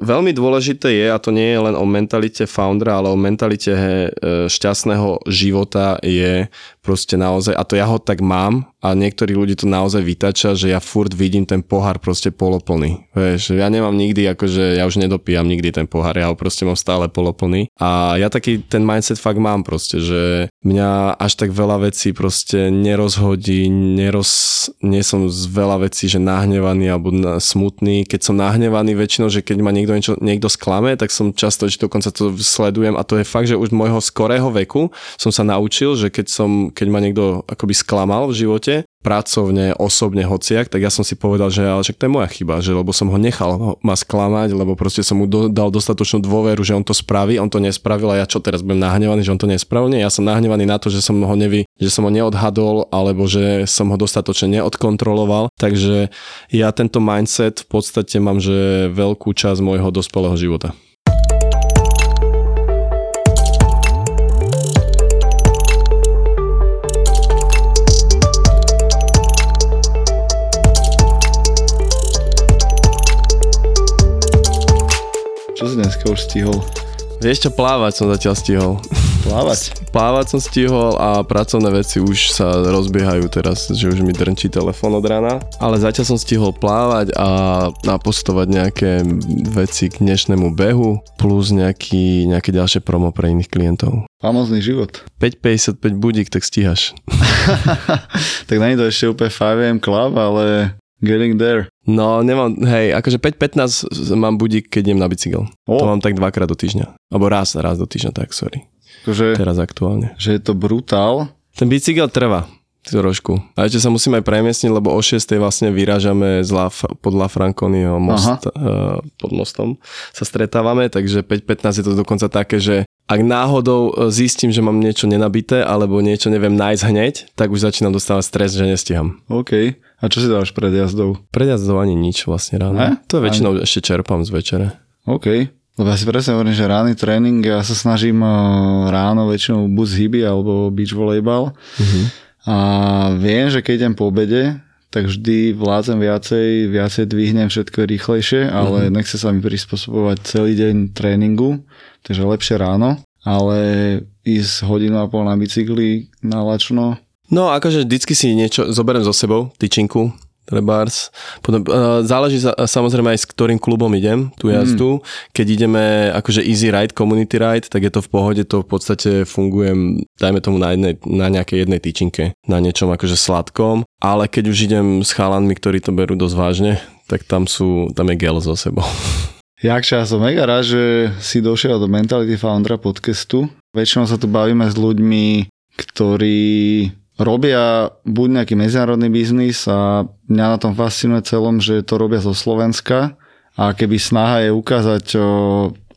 Veľmi dôležité je, a to nie je len o mentalite foundera, ale o mentalite e, šťastného života je proste naozaj, a to ja ho tak mám a niektorí ľudí to naozaj vytača, že ja furt vidím ten pohár proste poloplný. Vieš, ja nemám nikdy, akože ja už nedopíjam nikdy ten pohár, ja ho proste mám stále poloplný. A ja taký ten mindset fakt mám proste, že mňa až tak veľa vecí proste nerozhodí, neroz, nie som z veľa vecí, že nahnevaný alebo smutný. Keď som nahnevaný väčšinou, že keď ma niekto, niečo, niekto sklame, tak som často, že dokonca to sledujem a to je fakt, že už môjho skorého veku som sa naučil, že keď som keď ma niekto akoby sklamal v živote, pracovne, osobne, hociak, tak ja som si povedal, že ale však to je moja chyba, že lebo som ho nechal ma sklamať, lebo proste som mu do, dal dostatočnú dôveru, že on to spraví, on to nespravil a ja čo teraz budem nahnevaný, že on to nespravil. Nie, ja som nahnevaný na to, že som ho nevy, že som ho neodhadol alebo že som ho dostatočne neodkontroloval. Takže ja tento mindset v podstate mám, že veľkú časť môjho dospelého života. Čo si dneska už stihol? Vieš čo, plávať som zatiaľ stihol. Plávať? Plávať som stihol a pracovné veci už sa rozbiehajú teraz, že už mi drnčí telefón od rána. Ale zatiaľ som stihol plávať a napostovať nejaké veci k dnešnému behu plus nejaký, nejaké ďalšie promo pre iných klientov. Famozný život. 5.55 budík, tak stíhaš. tak není to ešte úplne 5am club, ale getting there. No, nemám, hej, akože 5-15 mám budík, keď idem na bicykel. Oh. To mám tak dvakrát do týždňa. Alebo raz, raz do týždňa, tak sorry. Akože, Teraz aktuálne. Že je to brutál. Ten bicykel trvá trošku. A ešte sa musím aj premiesniť, lebo o 6. vlastne vyrážame z La, pod La Franconiho most, uh, pod mostom sa stretávame, takže 5.15 je to dokonca také, že ak náhodou e, zistím, že mám niečo nenabité alebo niečo neviem nájsť hneď, tak už začínam dostávať stres, že nestiham. OK. A čo si dáš pred jazdou? Pred jazdou ani nič vlastne ráno. Ne? To je väčšinou ani... ešte čerpám z večere. OK. Lebo ja si presne hovorím, že rány tréning, ja sa snažím e, ráno väčšinou buď z hyby alebo beach volejbal. Uh-huh. A viem, že keď idem po obede, tak vždy vládzem viacej, viacej dvihnem všetko rýchlejšie, ale uh-huh. nechce sa mi prispôsobovať celý deň tréningu, takže lepšie ráno, ale ísť hodinu a pol na bicykli na lačno. No akože vždycky si niečo zoberiem so sebou, tyčinku, Trebárs. Potom, uh, záleží sa, samozrejme aj s ktorým klubom idem, tú jazdu. Mm. Keď ideme akože easy ride, community ride, tak je to v pohode, to v podstate fungujem, dajme tomu na, jednej, na nejakej jednej tyčinke, na niečom akože sladkom. Ale keď už idem s chalanmi, ktorí to berú dosť vážne, tak tam sú, tam je gel so sebou. Jakša, ja som mega rád, že si došiel do Mentality Foundera podcastu. Väčšinou sa tu bavíme s ľuďmi, ktorí robia buď nejaký medzinárodný biznis a mňa na tom fascinuje celom, že to robia zo Slovenska a keby snaha je ukázať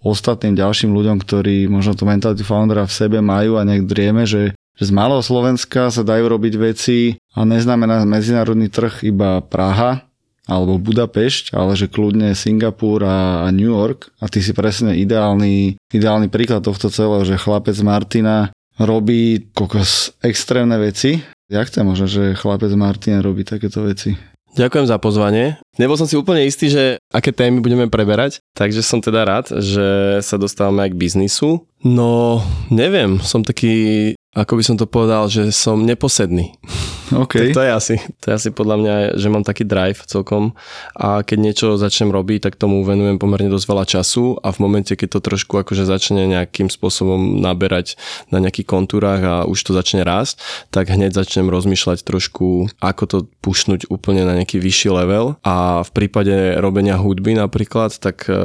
ostatným ďalším ľuďom, ktorí možno tú mentality foundera v sebe majú a nech drieme, že, že z malého Slovenska sa dajú robiť veci a neznamená medzinárodný trh iba Praha, alebo Budapešť, ale že kľudne Singapur a, a New York. A ty si presne ideálny, ideálny príklad tohto celého, že chlapec Martina robí kokos extrémne veci. Jak to možno, že chlapec Martina robí takéto veci? Ďakujem za pozvanie. Nebol som si úplne istý, že aké témy budeme preberať, takže som teda rád, že sa dostávame aj k biznisu. No, neviem, som taký ako by som to povedal, že som neposedný. Okay. to, to, je asi, to je asi podľa mňa, že mám taký drive celkom a keď niečo začnem robiť, tak tomu venujem pomerne dosť veľa času a v momente, keď to trošku akože začne nejakým spôsobom naberať na nejakých kontúrach a už to začne rásť, tak hneď začnem rozmýšľať trošku, ako to pušnúť úplne na nejaký vyšší level a v prípade robenia hudby napríklad, tak eh,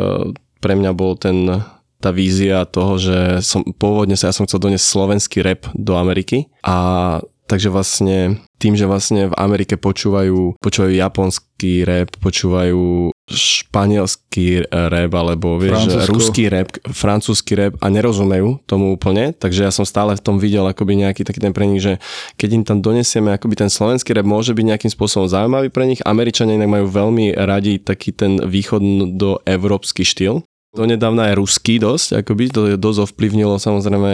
pre mňa bol ten tá vízia toho, že som, pôvodne sa ja som chcel doniesť slovenský rap do Ameriky a takže vlastne tým, že vlastne v Amerike počúvajú, počúvajú japonský rap, počúvajú španielský rap alebo vieš, ruský rap, francúzsky rap a nerozumejú tomu úplne, takže ja som stále v tom videl akoby nejaký taký ten pre nich, že keď im tam donesieme akoby ten slovenský rap môže byť nejakým spôsobom zaujímavý pre nich, Američania inak majú veľmi radi taký ten východno-európsky štýl, Donedávna je ruský dosť, akoby. To dosť ovplyvnilo, samozrejme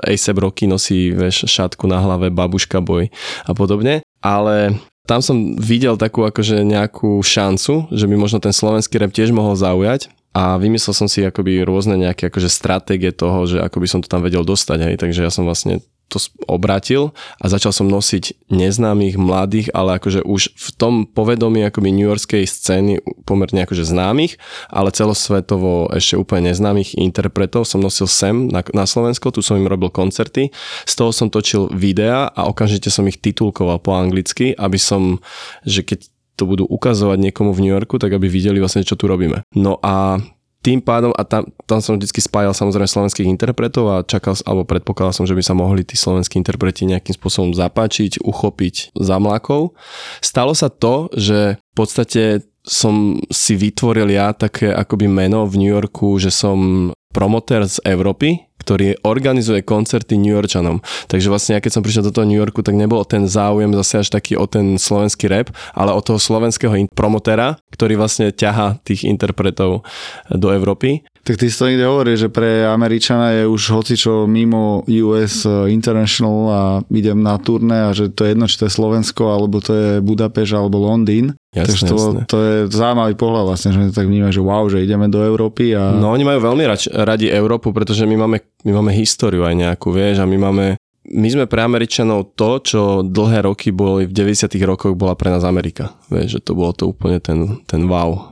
ASAP Rocky nosí vieš, šatku na hlave, babuška boj a podobne, ale tam som videl takú akože nejakú šancu, že by možno ten slovenský rap tiež mohol zaujať a vymyslel som si akoby rôzne nejaké akože stratégie toho, že ako by som to tam vedel dostať, hej, takže ja som vlastne to obratil a začal som nosiť neznámych, mladých, ale akože už v tom povedomí akoby New Yorkskej scény pomerne akože známych, ale celosvetovo ešte úplne neznámych interpretov som nosil sem na, na Slovensko, tu som im robil koncerty, z toho som točil videa a okamžite som ich titulkoval po anglicky, aby som, že keď to budú ukazovať niekomu v New Yorku, tak aby videli vlastne, čo tu robíme. No a tým pádom, a tam, tam som vždy spájal samozrejme slovenských interpretov a čakal, alebo predpokladal som, že by sa mohli tí slovenskí interpreti nejakým spôsobom zapáčiť, uchopiť za mlákov. Stalo sa to, že v podstate som si vytvoril ja také akoby meno v New Yorku, že som promotér z Európy, ktorý organizuje koncerty New Yorkčanom. Takže vlastne ja keď som prišiel do toho New Yorku, tak nebol ten záujem zase až taký o ten slovenský rap, ale o toho slovenského promotéra, ktorý vlastne ťaha tých interpretov do Európy. Tak ty si to niekde hovorí, že pre Američana je už hocičo mimo US International a idem na turné a že to je jedno, či to je Slovensko, alebo to je Budapeš, alebo Londýn. Jasné, Takže to, jasné. to je zaujímavý pohľad vlastne, že tak vníma, že wow, že ideme do Európy a... No oni majú veľmi rač, radi Európu, pretože my máme, my máme históriu aj nejakú, vieš, a my máme my sme pre Američanov to, čo dlhé roky boli v 90 rokoch bola pre nás Amerika. Vieš, že to bolo to úplne ten, ten wow.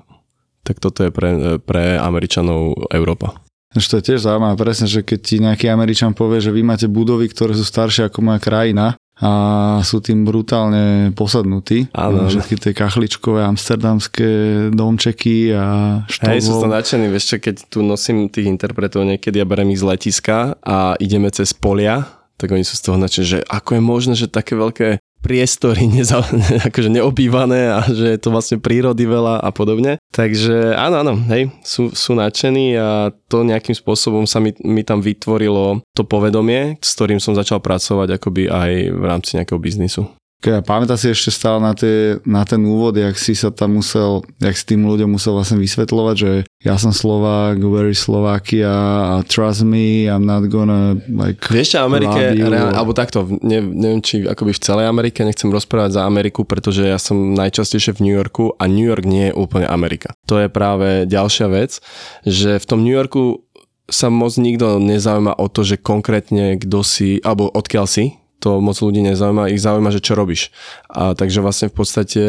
Tak toto je pre, pre Američanov Európa. Že to je tiež zaujímavé, presne, že keď ti nejaký Američan povie, že vy máte budovy, ktoré sú staršie ako moja krajina a sú tým brutálne posadnutí. Áno. Všetky tie kachličkové amsterdamské domčeky a Hej, sú to nadšení, vieš čo, keď tu nosím tých interpretov niekedy a berem ich z letiska a ideme cez polia, tak oni sú z toho nadšení, že ako je možné, že také veľké priestory neza, akože neobývané a že je to vlastne prírody veľa a podobne. Takže áno, áno, hej, sú, sú nadšení a to nejakým spôsobom sa mi, mi tam vytvorilo to povedomie, s ktorým som začal pracovať akoby aj v rámci nejakého biznisu. A pamätá si ešte stále na, tie, na ten úvod, jak si sa tam musel, jak si tým ľuďom musel vlastne vysvetľovať, že ja som Slovák, where is Slovakia a trust me, I'm not gonna like... Vieš, čo, Amerike, reál, alebo takto, ne, neviem, či akoby v celej Amerike, nechcem rozprávať za Ameriku, pretože ja som najčastejšie v New Yorku a New York nie je úplne Amerika. To je práve ďalšia vec, že v tom New Yorku sa moc nikto nezaujíma o to, že konkrétne kto si, alebo odkiaľ si, to moc ľudí nezaujíma, ich zaujíma, že čo robíš. A takže vlastne v podstate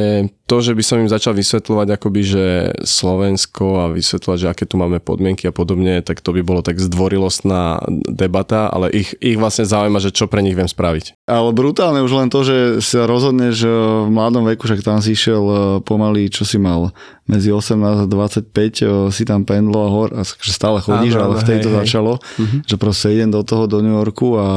to, že by som im začal vysvetľovať akoby, že Slovensko a vysvetľovať, že aké tu máme podmienky a podobne, tak to by bolo tak zdvorilostná debata, ale ich, ich vlastne zaujíma, že čo pre nich viem spraviť. Ale brutálne už len to, že sa rozhodneš v mladom veku, však tam si išiel eh, pomaly, čo si mal, medzi 18 a 25 eh, si tam pendlo a hor, a stále chodíš, Áno, ale áno, vtedy hej, to hej. začalo, Mhm. že proste idem do toho, do New Yorku a,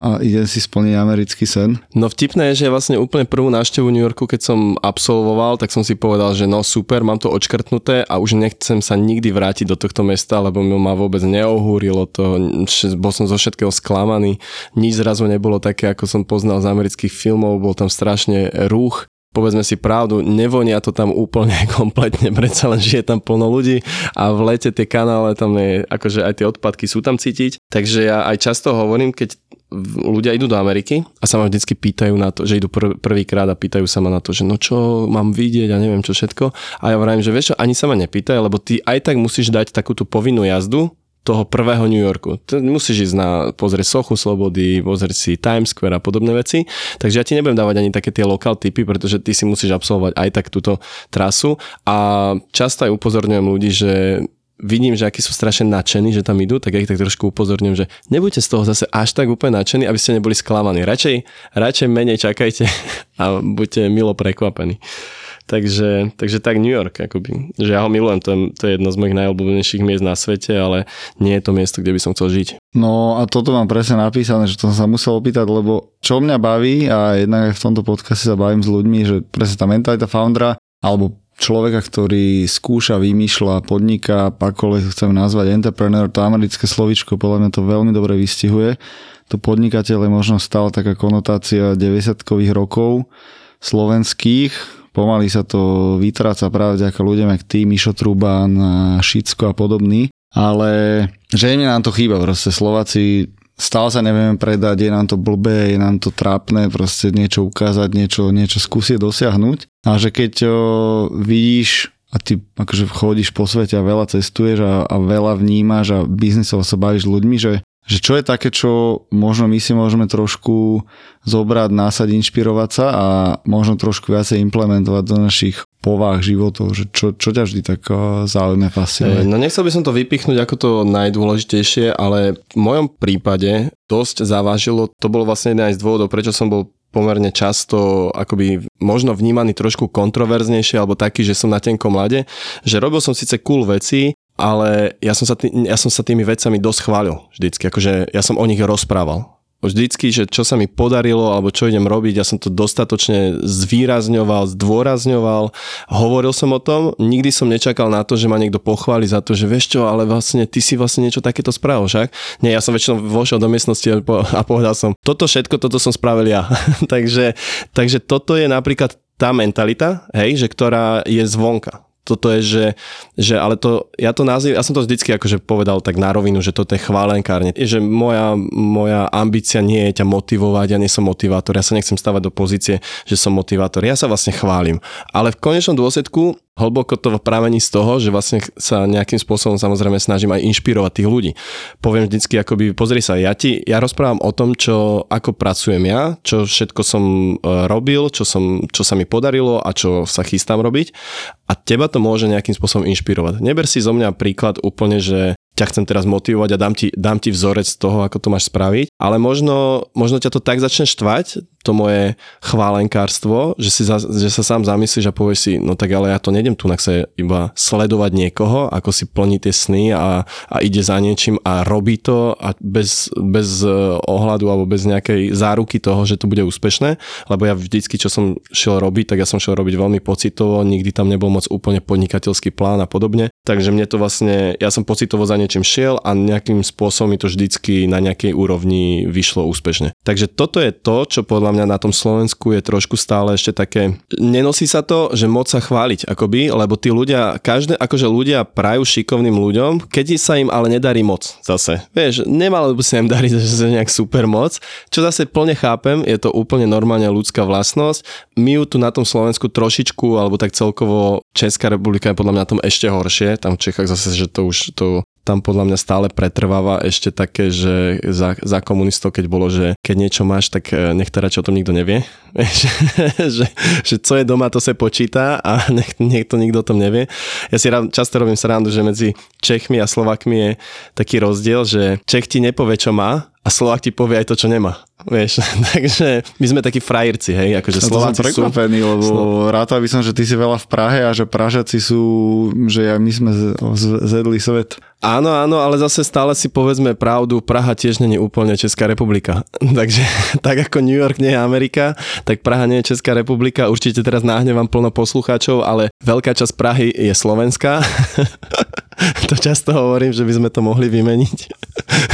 a idem si splniť americký sen. No vtipné je, že vlastne úplne prvú návštevu New Yorku, keď som absolvoval, tak som si povedal, že no super, mám to odškrtnuté a už nechcem sa nikdy vrátiť do tohto mesta, lebo mi ma vôbec neohúrilo to, bol som zo všetkého sklamaný, nič zrazu nebolo také, ako som poznal z amerických filmov, bol tam strašne rúch, povedzme si pravdu, nevonia to tam úplne kompletne, predsa len žije tam plno ľudí a v lete tie kanále tam je, akože aj tie odpadky sú tam cítiť, takže ja aj často hovorím, keď ľudia idú do Ameriky a sa ma vždycky pýtajú na to, že idú pr- prvýkrát a pýtajú sa ma na to, že no čo mám vidieť a neviem čo všetko. A ja vravím, že vieš čo, ani sa ma nepýtaj, lebo ty aj tak musíš dať takú tú povinnú jazdu toho prvého New Yorku. Ty musíš ísť na, pozrieť Sochu Slobody, pozrieť si Times Square a podobné veci. Takže ja ti nebudem dávať ani také tie lokal typy, pretože ty si musíš absolvovať aj tak túto trasu. A často aj upozorňujem ľudí, že vidím, že akí sú strašne nadšení, že tam idú, tak ja ich tak trošku upozorňujem, že nebuďte z toho zase až tak úplne nadšení, aby ste neboli sklamaní. Radšej, radšej menej čakajte a buďte milo prekvapení. Takže, takže tak New York, akoby, že ja ho milujem, to je, to je jedno z mojich najobľúbenejších miest na svete, ale nie je to miesto, kde by som chcel žiť. No a toto mám presne napísané, že to som sa musel opýtať, lebo čo mňa baví a jednak aj v tomto podcaste sa bavím s ľuďmi, že presne tá mentalita foundera alebo človeka, ktorý skúša, vymýšľa, podniká, akoľvek chcem nazvať, entrepreneur, to americké slovičko podľa mňa to veľmi dobre vystihuje. To podnikateľ je možno stále taká konotácia 90-kových rokov slovenských, pomaly sa to vytráca práve vďaka ľuďom, jak ty, Mišo Trubán, Šicko a podobný. Ale že mne nám to chýba, proste Slováci stále sa nevieme predať, je nám to blbé, je nám to trápne, proste niečo ukázať, niečo, niečo skúsiť dosiahnuť. A že keď o, vidíš a ty akože chodíš po svete a veľa cestuješ a, a veľa vnímaš a biznisovo sa bavíš s ľuďmi, že, že čo je také, čo možno my si môžeme trošku zobrať, násať, inšpirovať sa a možno trošku viacej implementovať do našich povách životov, že čo, čo ťa vždy tak eh, zaujíma, fascinuje? No nechcel by som to vypichnúť ako to najdôležitejšie, ale v mojom prípade dosť zavážilo, to bol vlastne jeden aj z dôvodov, prečo som bol pomerne často akoby možno vnímaný trošku kontroverznejšie alebo taký, že som na tenkom lade, že robil som síce cool veci, ale ja som sa, tý, ja som sa tými vecami dosť chválil vždycky, akože ja som o nich rozprával vždycky, že čo sa mi podarilo alebo čo idem robiť, ja som to dostatočne zvýrazňoval, zdôrazňoval, hovoril som o tom, nikdy som nečakal na to, že ma niekto pochváli za to, že vieš čo, ale vlastne ty si vlastne niečo takéto spravil, však? Nie, ja som väčšinou vošiel do miestnosti a povedal som, toto všetko, toto som spravil ja. takže, takže toto je napríklad tá mentalita, hej, že ktorá je zvonka toto je, že, že ale to, ja to nazývam, ja som to vždycky akože povedal tak na rovinu, že toto je chválenkárne. Že moja, moja ambícia nie je ťa motivovať, ja nie som motivátor, ja sa nechcem stavať do pozície, že som motivátor, ja sa vlastne chválim. Ale v konečnom dôsledku hlboko to pramení z toho, že vlastne sa nejakým spôsobom samozrejme snažím aj inšpirovať tých ľudí. Poviem vždycky akoby, pozri sa, ja ti, ja rozprávam o tom, čo, ako pracujem ja, čo všetko som e, robil, čo, som, čo sa mi podarilo a čo sa chystám robiť a teba to môže nejakým spôsobom inšpirovať. Neber si zo mňa príklad úplne, že ťa chcem teraz motivovať a dám ti, dám ti vzorec toho, ako to máš spraviť, ale možno, možno ťa to tak začne štvať, to moje chválenkárstvo, že, si za, že sa sám zamyslíš a povieš si, no tak ale ja to nejdem tu sa iba sledovať niekoho, ako si plní tie sny a, a ide za niečím a robí to a bez, bez e, ohľadu alebo bez nejakej záruky toho, že to bude úspešné, lebo ja vždycky, čo som šiel robiť, tak ja som šiel robiť veľmi pocitovo, nikdy tam nebol moc úplne podnikateľský plán a podobne, takže mne to vlastne, ja som pocitovo za niečím šiel a nejakým spôsobom mi to vždycky na nejakej úrovni vyšlo úspešne. Takže toto je to, čo podľa podľa mňa na tom Slovensku je trošku stále ešte také, nenosí sa to, že moc sa chváliť akoby, lebo tí ľudia, každé, akože ľudia prajú šikovným ľuďom, keď sa im ale nedarí moc zase. Vieš, nemalo by sa im dariť že nejak super moc, čo zase plne chápem, je to úplne normálne ľudská vlastnosť. My ju tu na tom Slovensku trošičku, alebo tak celkovo Česká republika je podľa mňa na tom ešte horšie, tam v Čechách zase, že to už to tam podľa mňa stále pretrváva ešte také, že za, za komunistov, keď bolo, že keď niečo máš, tak e, nech teda čo o tom nikto nevie. že, že co je doma, to sa počíta a nech, nech to nikto o tom nevie. Ja si rád, často robím srandu, že medzi Čechmi a Slovakmi je taký rozdiel, že Čech ti nepovie, čo má a Slovak ti povie aj to, čo nemá. Vieš, takže my sme takí frajerci, hej, akože Slováci sú... prekvapený, lebo Slo... rátal by som, že ty si veľa v Prahe a že Pražaci sú, že ja, my sme zedli svet. Áno, áno, ale zase stále si povedzme pravdu, Praha tiež není úplne Česká republika. Takže tak ako New York nie je Amerika, tak Praha nie je Česká republika. Určite teraz náhnevam plno poslucháčov, ale veľká časť Prahy je Slovenská. to často hovorím, že by sme to mohli vymeniť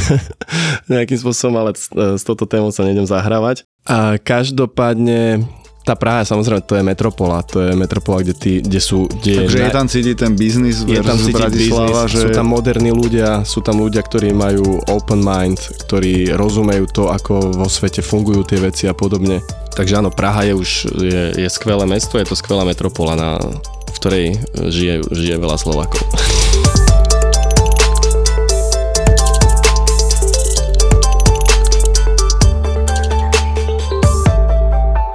nejakým spôsobom, ale s touto témou sa nejdem zahrávať. A každopádne tá Praha samozrejme to je metropola, to je metropola, kde, ty, kde sú... Kde Takže je, je tam cítiť ten biznis je tam cítiť Bratislava, biznis, že... sú tam moderní ľudia, sú tam ľudia, ktorí majú open mind, ktorí rozumejú to, ako vo svete fungujú tie veci a podobne. Takže áno, Praha je už je, je skvelé mesto, je to skvelá metropola, na, v ktorej žije, žije veľa Slovákov.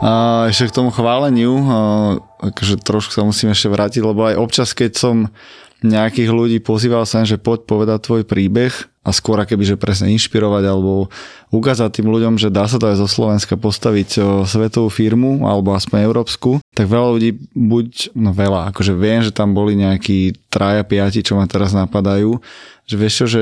A ešte k tomu chváleniu, akože trošku sa musím ešte vrátiť, lebo aj občas, keď som nejakých ľudí pozýval sem, že poď povedať tvoj príbeh a skôr keby, že presne inšpirovať alebo ukázať tým ľuďom, že dá sa to aj zo Slovenska postaviť svetovú firmu alebo aspoň európsku, tak veľa ľudí buď, no veľa, akože viem, že tam boli nejakí traja, piati, čo ma teraz napadajú, že vieš čo, že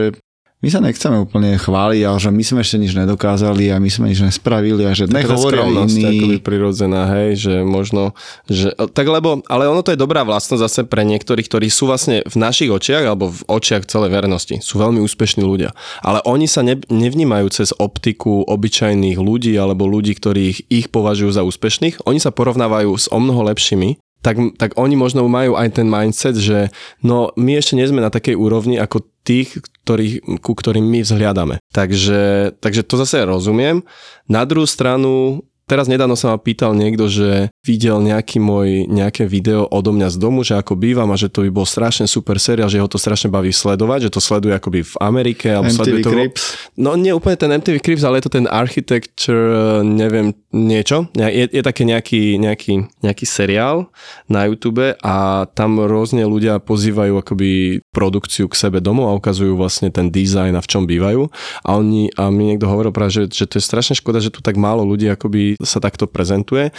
my sa nechceme úplne chváliť, ale že my sme ešte nič nedokázali a my sme nič nespravili a že nech hovoria iní. akoby prirodzená, hej, že možno, že, tak lebo, ale ono to je dobrá vlastnosť zase pre niektorých, ktorí sú vlastne v našich očiach alebo v očiach celej verejnosti, sú veľmi úspešní ľudia, ale oni sa ne, nevnímajú cez optiku obyčajných ľudí alebo ľudí, ktorých ich považujú za úspešných, oni sa porovnávajú s o mnoho lepšími. Tak, tak oni možno majú aj ten mindset, že no my ešte nie sme na takej úrovni ako tých, ktorých, ku ktorým my vzhliadame. Takže, takže to zase rozumiem. Na druhú stranu teraz nedávno sa ma pýtal niekto, že videl nejaký môj, nejaké video odo mňa z domu, že ako bývam a že to by bol strašne super seriál, že ho to strašne baví sledovať, že to sleduje akoby v Amerike. Alebo MTV sleduje to, Crips. No nie úplne ten MTV Crips, ale je to ten Architecture, neviem, niečo. Je, je také nejaký, nejaký, nejaký seriál na YouTube a tam rôzne ľudia pozývajú akoby produkciu k sebe domov a ukazujú vlastne ten dizajn a v čom bývajú. A, oni, a mi niekto hovoril práve, že, že to je strašne škoda, že tu tak málo ľudí akoby sa takto prezentuje.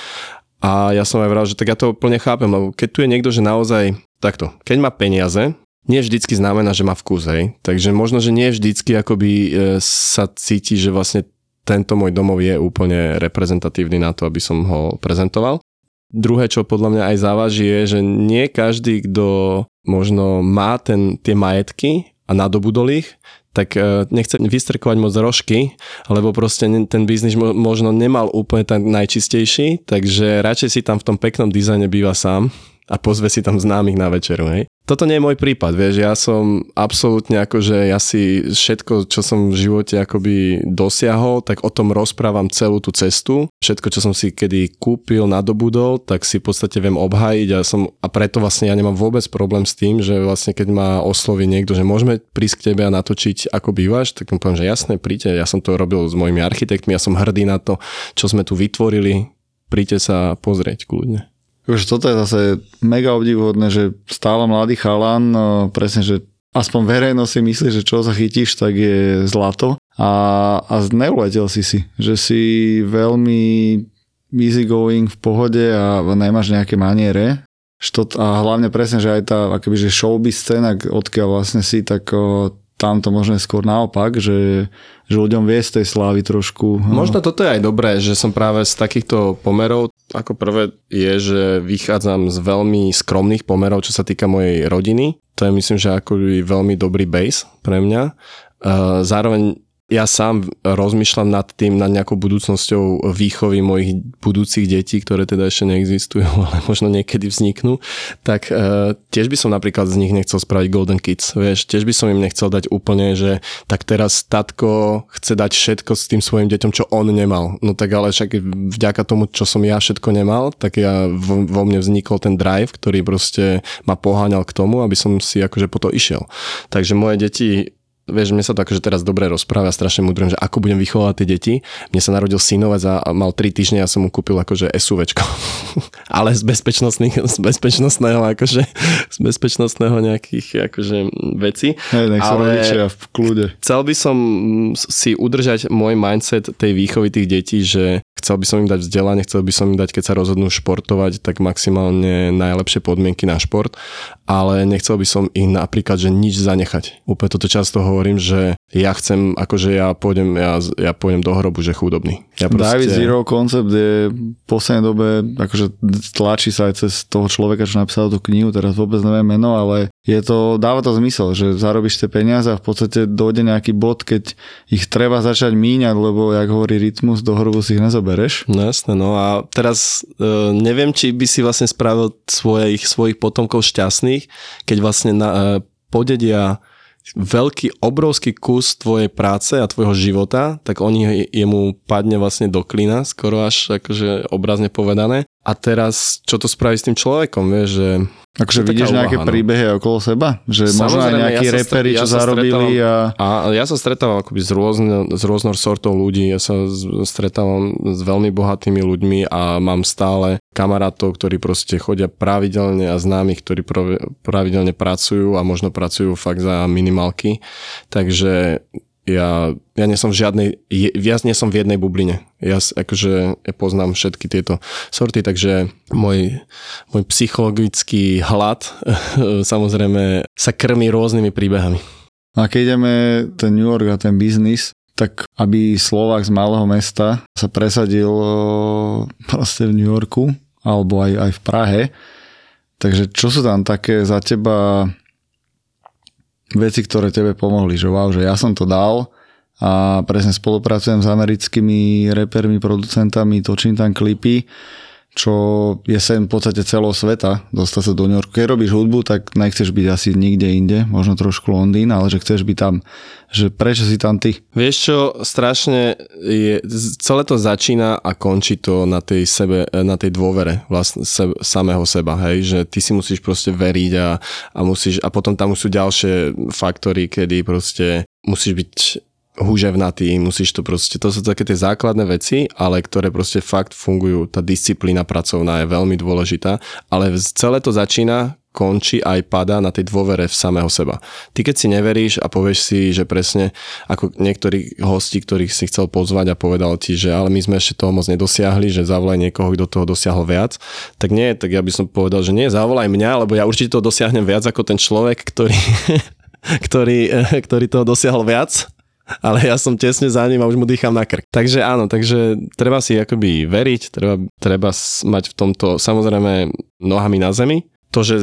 A ja som aj vral, že tak ja to plne chápem, lebo keď tu je niekto, že naozaj takto, keď má peniaze, nie vždycky znamená, že má vkus, hej. Takže možno, že nie vždycky akoby e, sa cíti, že vlastne tento môj domov je úplne reprezentatívny na to, aby som ho prezentoval. Druhé, čo podľa mňa aj závaží, je, že nie každý, kto možno má ten, tie majetky a nadobudol ich, tak e, nechcem vystrkovať moc rožky, lebo proste ten biznis možno nemal úplne tak najčistejší, takže radšej si tam v tom peknom dizajne býva sám a pozve si tam známych na večeru, hej. Toto nie je môj prípad, vieš, ja som absolútne akože ja si všetko, čo som v živote akoby dosiahol, tak o tom rozprávam celú tú cestu. Všetko, čo som si kedy kúpil, nadobudol, tak si v podstate viem obhájiť a, som, a preto vlastne ja nemám vôbec problém s tým, že vlastne keď ma osloví niekto, že môžeme prísť k tebe a natočiť ako bývaš, tak mu poviem, že jasné, príďte, ja som to robil s mojimi architektmi, ja som hrdý na to, čo sme tu vytvorili, príďte sa pozrieť kľudne. Už toto je zase mega obdivuhodné, že stále mladý chalan, no, presne, že aspoň verejnosť si myslí, že čo zachytíš, tak je zlato. A, a neuletel si si, že si veľmi easy going v pohode a nemáš nejaké maniere. Što, a hlavne presne, že aj tá akoby, že showbiz scéna, odkiaľ vlastne si, tak o, tam to možno je skôr naopak, že, že ľuďom vie z tej slávy trošku. No. Možno toto je aj dobré, že som práve z takýchto pomerov, ako prvé je, že vychádzam z veľmi skromných pomerov, čo sa týka mojej rodiny. To je myslím, že ako veľmi dobrý base pre mňa. Zároveň ja sám rozmýšľam nad tým, nad nejakou budúcnosťou výchovy mojich budúcich detí, ktoré teda ešte neexistujú, ale možno niekedy vzniknú, tak uh, tiež by som napríklad z nich nechcel spraviť Golden Kids, vieš, tiež by som im nechcel dať úplne, že tak teraz tatko chce dať všetko s tým svojim deťom, čo on nemal. No tak ale však vďaka tomu, čo som ja všetko nemal, tak ja vo, vo mne vznikol ten drive, ktorý proste ma poháňal k tomu, aby som si akože po to išiel. Takže moje deti vieš, mne sa to akože teraz dobre rozpráva, strašne mudrujem, že ako budem vychovávať tie deti. Mne sa narodil synovec a mal 3 týždne a som mu kúpil akože SUVčko. Ale z bezpečnostných, z bezpečnostného akože, z bezpečnostného nejakých akože veci. Hej, nech sa v kľude. Chcel by som si udržať môj mindset tej výchovy tých detí, že chcel by som im dať vzdelanie, chcel by som im dať, keď sa rozhodnú športovať, tak maximálne najlepšie podmienky na šport, ale nechcel by som ich napríklad, že nič zanechať. Úplne toto často hovorím, že ja chcem, akože ja pôjdem, ja, ja pôjdem do hrobu, že chudobný. Ja proste... David Zero koncept je v poslednej dobe, akože tlačí sa aj cez toho človeka, čo napísal tú knihu, teraz vôbec neviem meno, ale je to, dáva to zmysel, že zarobíš tie peniaze a v podstate dojde nejaký bod, keď ich treba začať míňať, lebo, jak hovorí rytmus, do hrobu si ich nezobereš. No jasné, no a teraz uh, neviem, či by si vlastne spravil svojich, svojich potomkov šťastných, keď vlastne na, uh, podedia veľký, obrovský kus tvojej práce a tvojho života, tak oni jemu padne vlastne do klina, skoro až akože obrazne povedané. A teraz, čo to spraví s tým človekom, vieš, že Akože vidíš nejaké no. príbehy okolo seba? Že Samozrejme, možno aj nejakí ja reperi, čo ja zarobili a... a... ja sa stretávam akoby s, rôzne, s rôznou sortou ľudí, ja sa stretávam s veľmi bohatými ľuďmi a mám stále kamarátov, ktorí proste chodia pravidelne a známych, ktorí pravidelne pracujú a možno pracujú fakt za minimálky. Takže ja, ja nie som v žiadnej, ja nie som v jednej bubline. Ja akože ja poznám všetky tieto sorty, takže môj, môj psychologický hlad samozrejme sa krmí rôznymi príbehami. A keď ideme ten New York a ten biznis, tak aby Slovák z malého mesta sa presadil proste v New Yorku alebo aj, aj v Prahe, takže čo sú tam také za teba veci, ktoré tebe pomohli, že wow, že ja som to dal a presne spolupracujem s americkými repermi, producentami, točím tam klipy čo je sen v podstate celého sveta, dostať sa do New Yorku. Keď robíš hudbu, tak nechceš byť asi nikde inde, možno trošku Londýn, ale že chceš byť tam. Že prečo si tam ty? Vieš čo, strašne je, celé to začína a končí to na tej, sebe, na tej dôvere vlastne se, samého seba, hej, že ty si musíš proste veriť a, a musíš, a potom tam sú ďalšie faktory, kedy proste musíš byť huževnatý, musíš to proste, to sú také tie základné veci, ale ktoré proste fakt fungujú, tá disciplína pracovná je veľmi dôležitá, ale celé to začína, končí aj pada na tej dôvere v samého seba. Ty keď si neveríš a povieš si, že presne ako niektorí hosti, ktorých si chcel pozvať a povedal ti, že ale my sme ešte toho moc nedosiahli, že zavolaj niekoho, kto toho dosiahol viac, tak nie, tak ja by som povedal, že nie, zavolaj mňa, lebo ja určite to dosiahnem viac ako ten človek, ktorý, ktorý, ktorý toho dosiahol viac ale ja som tesne za ním a už mu dýcham na krk. Takže áno, takže treba si akoby veriť, treba, treba mať v tomto samozrejme nohami na zemi. To, že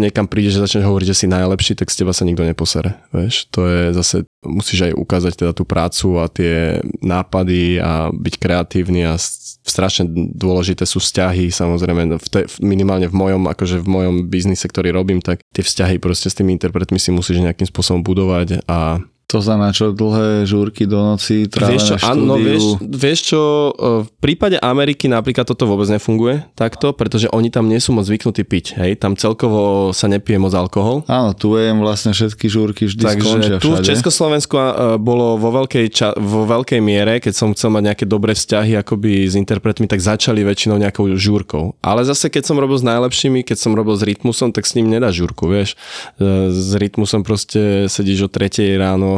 niekam prídeš, že začneš hovoriť, že si najlepší, tak z teba sa nikto neposere. Vieš, to je zase, musíš aj ukázať teda tú prácu a tie nápady a byť kreatívny a strašne dôležité sú vzťahy, samozrejme v te, minimálne v mojom, akože v mojom biznise, ktorý robím, tak tie vzťahy proste s tými interpretmi si musíš nejakým spôsobom budovať a to znamená čo, dlhé žúrky do noci, vieš čo, áno, vieš, vieš čo, e, v prípade Ameriky napríklad toto vôbec nefunguje takto, pretože oni tam nie sú moc zvyknutí piť, hej, tam celkovo sa nepije moc alkohol. Áno, tu je vlastne všetky žúrky vždy Takže skončia tu všade. v Československu e, bolo vo veľkej, ča- vo veľkej miere, keď som chcel mať nejaké dobré vzťahy akoby s interpretmi, tak začali väčšinou nejakou žúrkou. Ale zase keď som robil s najlepšími, keď som robil s rytmusom, tak s ním nedá žúrku, vieš. E, s rytmusom proste sedíš o tretej ráno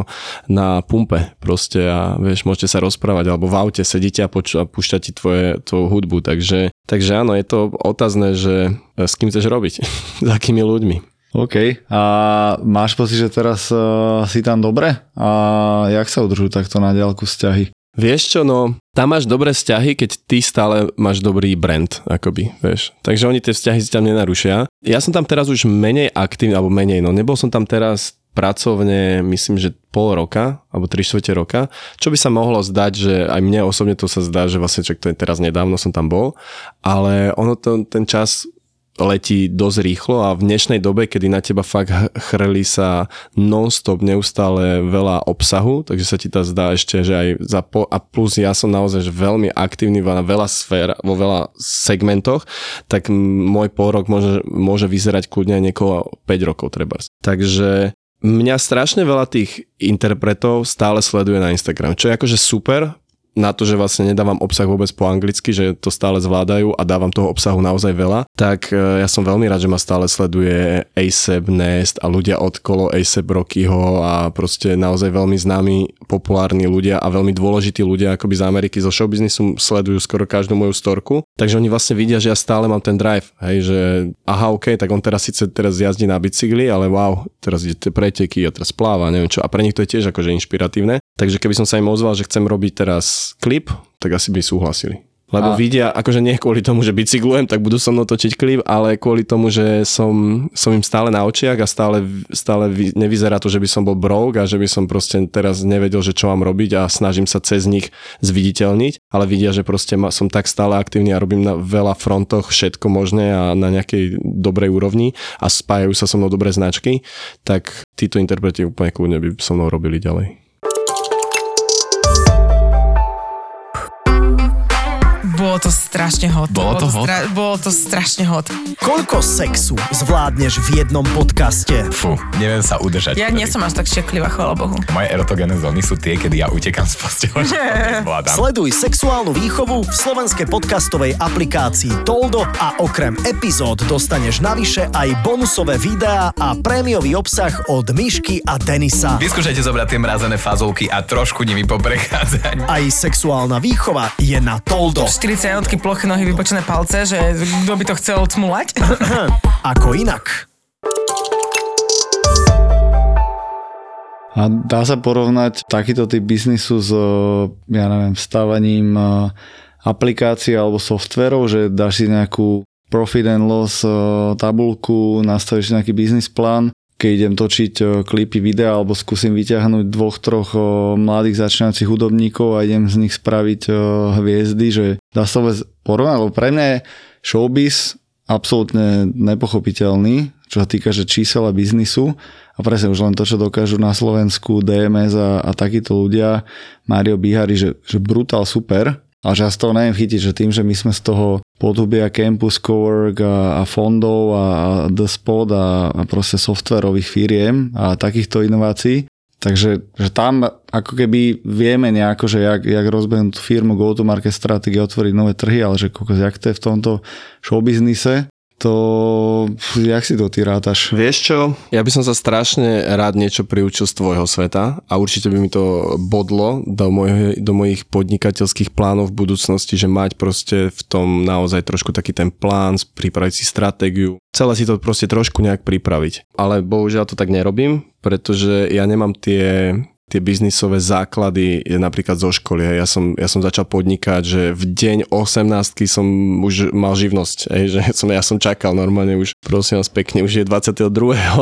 na pumpe proste a vieš, môžete sa rozprávať, alebo v aute sedíte a, poču- a púšťate tvoje, tvoju hudbu, takže, takže áno, je to otázne, že e, s kým chceš robiť, s akými ľuďmi. OK. A máš pocit, že teraz uh, si tam dobre? A jak sa udržujú takto na diálku vzťahy? Vieš čo, no, tam máš dobré vzťahy, keď ty stále máš dobrý brand, akoby, vieš. Takže oni tie vzťahy si tam nenarušia. Ja som tam teraz už menej aktívny, alebo menej, no nebol som tam teraz pracovne, myslím, že pol roka, alebo tri štvrte roka, čo by sa mohlo zdať, že aj mne osobne to sa zdá, že vlastne čo to je teraz nedávno som tam bol, ale ono to, ten čas letí dosť rýchlo a v dnešnej dobe, kedy na teba fakt chrli sa non-stop neustále veľa obsahu, takže sa ti to zdá ešte, že aj za po, a plus ja som naozaj veľmi aktívny na veľa sfér, vo veľa segmentoch, tak môj pol rok môže, môže vyzerať kľudne niekoho 5 rokov treba. Takže mňa strašne veľa tých interpretov stále sleduje na Instagram, čo je akože super, na to, že vlastne nedávam obsah vôbec po anglicky, že to stále zvládajú a dávam toho obsahu naozaj veľa, tak e, ja som veľmi rád, že ma stále sleduje ASAP Nest a ľudia okolo ASAP Rockyho a proste naozaj veľmi známi, populárni ľudia a veľmi dôležití ľudia akoby z Ameriky zo showbiznisu sledujú skoro každú moju storku, takže oni vlastne vidia, že ja stále mám ten drive, hej, že aha, ok, tak on teraz síce teraz jazdí na bicykli, ale wow, teraz ide preteky a teraz pláva, neviem čo. A pre nich to je tiež akože inšpiratívne. Takže keby som sa im ozval, že chcem robiť teraz klip, tak asi by súhlasili. Lebo a... vidia, akože nie kvôli tomu, že bicyklujem, tak budú so mnou točiť klip, ale kvôli tomu, že som, som im stále na očiach a stále, stále nevyzerá to, že by som bol broke a že by som proste teraz nevedel, že čo mám robiť a snažím sa cez nich zviditeľniť, ale vidia, že proste ma, som tak stále aktívny a robím na veľa frontoch všetko možné a na nejakej dobrej úrovni a spájajú sa so mnou dobré značky, tak títo interpreti úplne kľudne by so mnou robili ďalej. To strašne hot. Bolo to hot? Stra- bolo to strašne hot. Koľko sexu zvládneš v jednom podcaste? Fú, neviem sa udržať. Ja nie som až tak šeklivá, chvála Bohu. Moje erotogénne zóny sú tie, kedy ja utekam z postele. Sleduj sexuálnu výchovu v slovenskej podcastovej aplikácii Toldo a okrem epizód dostaneš navyše aj bonusové videá a prémiový obsah od Myšky a Denisa. Vyskúšajte zobrať tie mrazené fazolky a trošku nimi poprechádzať. Aj sexuálna výchova je na Toldo. 40 jednotky ploché nohy, vypočené palce, že kto by to chcel cmulať? Ako inak. A dá sa porovnať takýto typ biznisu s, ja neviem, vstávaním aplikácií alebo softverov, že dáš si nejakú profit and loss tabulku, nastavíš nejaký biznis plán keď idem točiť klipy, videa alebo skúsim vyťahnuť dvoch, troch mladých začínajúcich hudobníkov a idem z nich spraviť hviezdy, že dá sa vôbec porovnať, lebo pre mňa je showbiz absolútne nepochopiteľný, čo sa týka že čísel a biznisu. A presne už len to, čo dokážu na Slovensku DMS a, a takíto ľudia, Mario Bihari, že, že brutál super, ale že ja z toho neviem chytiť, že tým, že my sme z toho podhubia Campus Cowork a, a fondov a, a The Spot a, a proste softwarových firiem a takýchto inovácií, Takže že tam ako keby vieme nejako, že jak, jak rozbehnúť tú firmu, go-to-market stratégie, otvoriť nové trhy, ale že kokos, jak to je v tomto showbiznise, to jak si to ty rátaš? Vieš čo, ja by som sa strašne rád niečo priučil z tvojho sveta a určite by mi to bodlo do, mojich, do mojich podnikateľských plánov v budúcnosti, že mať proste v tom naozaj trošku taký ten plán, pripraviť si stratégiu, celé si to proste trošku nejak pripraviť. Ale bohužiaľ to tak nerobím, pretože ja nemám tie tie biznisové základy je napríklad zo školy. Ja som, ja som začal podnikať, že v deň 18 som už mal živnosť. Hej, že som, ja som čakal normálne už, prosím vás pekne, už je 22.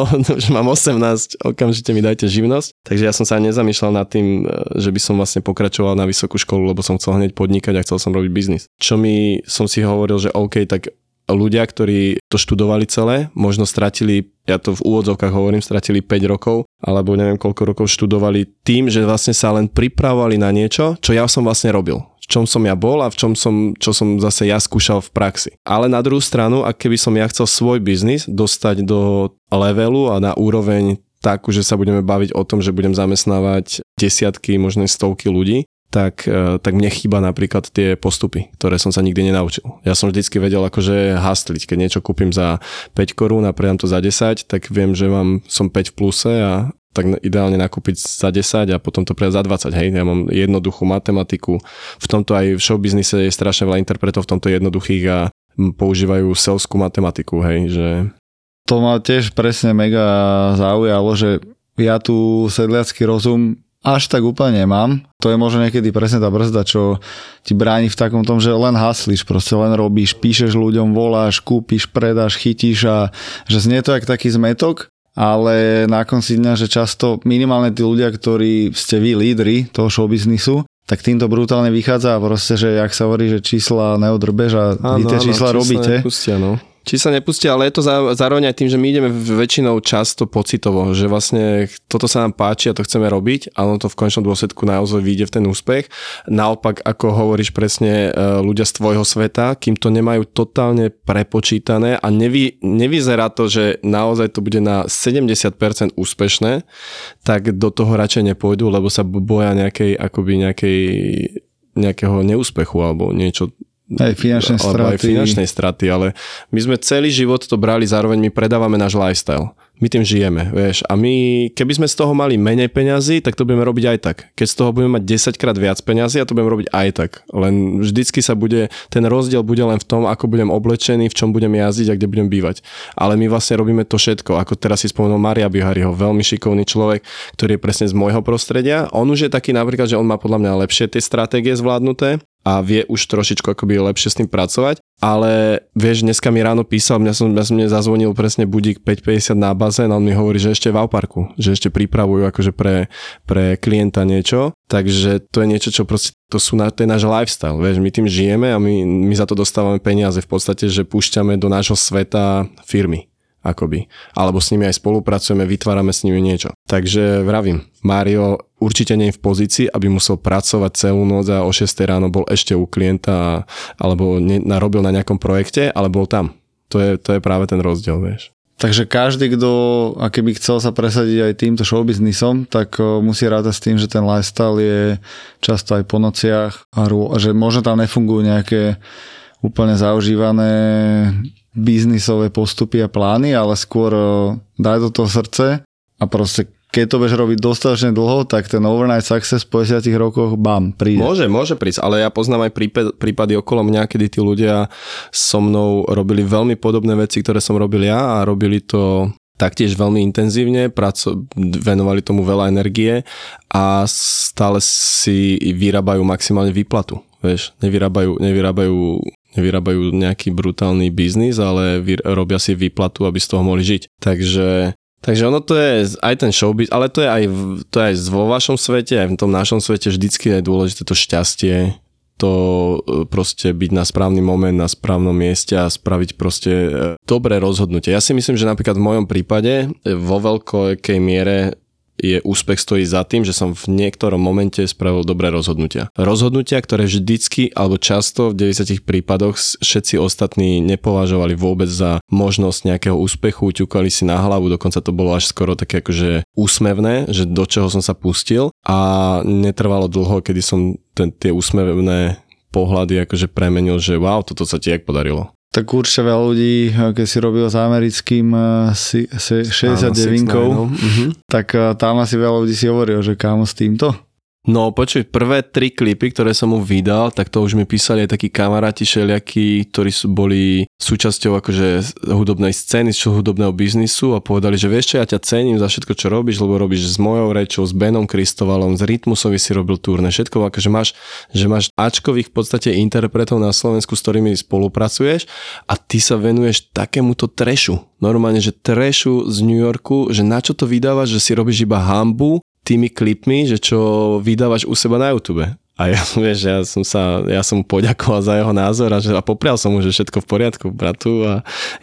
že mám 18, okamžite mi dajte živnosť. Takže ja som sa nezamýšľal nad tým, e, že by som vlastne pokračoval na vysokú školu, lebo som chcel hneď podnikať a chcel som robiť biznis. Čo mi som si hovoril, že OK, tak ľudia, ktorí to študovali celé, možno stratili, ja to v úvodzovkách hovorím, stratili 5 rokov, alebo neviem koľko rokov študovali tým, že vlastne sa len pripravovali na niečo, čo ja som vlastne robil v čom som ja bol a v čom som, čo som zase ja skúšal v praxi. Ale na druhú stranu, ak keby som ja chcel svoj biznis dostať do levelu a na úroveň takú, že sa budeme baviť o tom, že budem zamestnávať desiatky, možno stovky ľudí, tak, e, tak mne chýba napríklad tie postupy, ktoré som sa nikdy nenaučil. Ja som vždycky vedel akože hastliť, keď niečo kúpim za 5 korún a predám to za 10, tak viem, že mám, som 5 v pluse a tak ideálne nakúpiť za 10 a potom to predať za 20. Hej, ja mám jednoduchú matematiku. V tomto aj v showbiznise je strašne veľa interpretov v tomto jednoduchých a používajú selskú matematiku, hej, že... To ma tiež presne mega zaujalo, že ja tu sedliacký rozum až tak úplne nemám. To je možno niekedy presne tá brzda, čo ti bráni v takom tom, že len haslíš, proste len robíš, píšeš ľuďom, voláš, kúpiš, predáš, chytíš a že znie to jak taký zmetok, ale na konci dňa, že často minimálne tí ľudia, ktorí ste vy lídry toho showbiznisu, tak týmto brutálne vychádza a proste, že jak sa hovorí, že čísla neodrbeš a vy tie čísla, čísla robíte. Nepustia, no či sa nepustia, ale je to zároveň aj tým, že my ideme väčšinou často pocitovo, že vlastne toto sa nám páči a to chceme robiť a ono to v končnom dôsledku naozaj vyjde v ten úspech. Naopak, ako hovoríš presne e, ľudia z tvojho sveta, kým to nemajú totálne prepočítané a nevy, nevyzerá to, že naozaj to bude na 70% úspešné, tak do toho radšej nepôjdu, lebo sa boja nejakej, akoby nejakej nejakého neúspechu alebo niečo aj finančné straty. Aj finančnej straty, ale my sme celý život to brali, zároveň my predávame náš lifestyle. My tým žijeme, vieš. A my, keby sme z toho mali menej peňazí, tak to budeme robiť aj tak. Keď z toho budeme mať 10 krát viac peňazí, a to budeme robiť aj tak. Len vždycky sa bude, ten rozdiel bude len v tom, ako budem oblečený, v čom budem jazdiť a kde budem bývať. Ale my vlastne robíme to všetko. Ako teraz si spomenul Maria Bihariho, veľmi šikovný človek, ktorý je presne z môjho prostredia. On už je taký napríklad, že on má podľa mňa lepšie tie stratégie zvládnuté a vie už trošičku akoby lepšie s tým pracovať. Ale vieš, dneska mi ráno písal, mňa som, mňa som mne zazvonil presne budík 5.50 na bazén a on mi hovorí, že ešte v Auparku, že ešte pripravujú akože pre, pre klienta niečo. Takže to je niečo, čo proste, to, sú na, to je náš lifestyle, vieš, my tým žijeme a my, my za to dostávame peniaze v podstate, že púšťame do nášho sveta firmy akoby. Alebo s nimi aj spolupracujeme, vytvárame s nimi niečo. Takže vravím, Mario určite nie je v pozícii, aby musel pracovať celú noc a o 6 ráno bol ešte u klienta alebo narobil na nejakom projekte, ale bol tam. To je, to je práve ten rozdiel, vieš. Takže každý, kto a keby chcel sa presadiť aj týmto showbiznisom, tak musí rátať s tým, že ten lifestyle je často aj po nociach a že možno tam nefungujú nejaké úplne zaužívané biznisové postupy a plány, ale skôr e, daj do toho srdce a proste keď to budeš robiť dostatočne dlho, tak ten overnight success po 10 rokoch, bam, príde. Môže, môže prísť, ale ja poznám aj prípady, prípady okolo mňa, kedy tí ľudia so mnou robili veľmi podobné veci, ktoré som robil ja a robili to taktiež veľmi intenzívne, praco- venovali tomu veľa energie a stále si vyrábajú maximálne výplatu. Vieš, nevyrábajú, nevyrábajú nevyrábajú nejaký brutálny biznis, ale vy, robia si výplatu, aby z toho mohli žiť. Takže Takže ono to je aj ten showbiz, ale to je aj, to je aj vo vašom svete, aj v tom našom svete vždycky je dôležité to šťastie, to e, proste byť na správny moment, na správnom mieste a spraviť proste e, dobré rozhodnutie. Ja si myslím, že napríklad v mojom prípade e, vo veľkej miere je úspech stojí za tým, že som v niektorom momente spravil dobré rozhodnutia. Rozhodnutia, ktoré vždycky alebo často v 90 prípadoch všetci ostatní nepovažovali vôbec za možnosť nejakého úspechu, ťukali si na hlavu, dokonca to bolo až skoro také akože úsmevné, že do čoho som sa pustil a netrvalo dlho, kedy som ten, tie úsmevné pohľady akože premenil, že wow, toto sa ti jak podarilo. Tak určite veľa ľudí, keď si robil s americkým eh, si, si 69 Mhm. tak eh, tam asi veľa ľudí si hovoril, že kámo s týmto. No počuj, prvé tri klipy, ktoré som mu vydal, tak to už mi písali aj takí kamaráti všelijakí, ktorí sú, boli súčasťou akože hudobnej scény, čo hudobného biznisu a povedali, že vieš čo, ja ťa cením za všetko, čo robíš, lebo robíš s mojou rečou, s Benom Kristovalom, s Rytmusovi si robil turné, všetko, akože máš, že máš Ačkových v podstate interpretov na Slovensku, s ktorými spolupracuješ a ty sa venuješ takémuto trešu. Normálne, že trešu z New Yorku, že na čo to vydávaš, že si robíš iba hambu tými klipmi, že čo vydávaš u seba na YouTube. A ja, vieš, ja som sa, ja som mu poďakoval za jeho názor a, že, a poprial som mu, že všetko v poriadku, bratu, a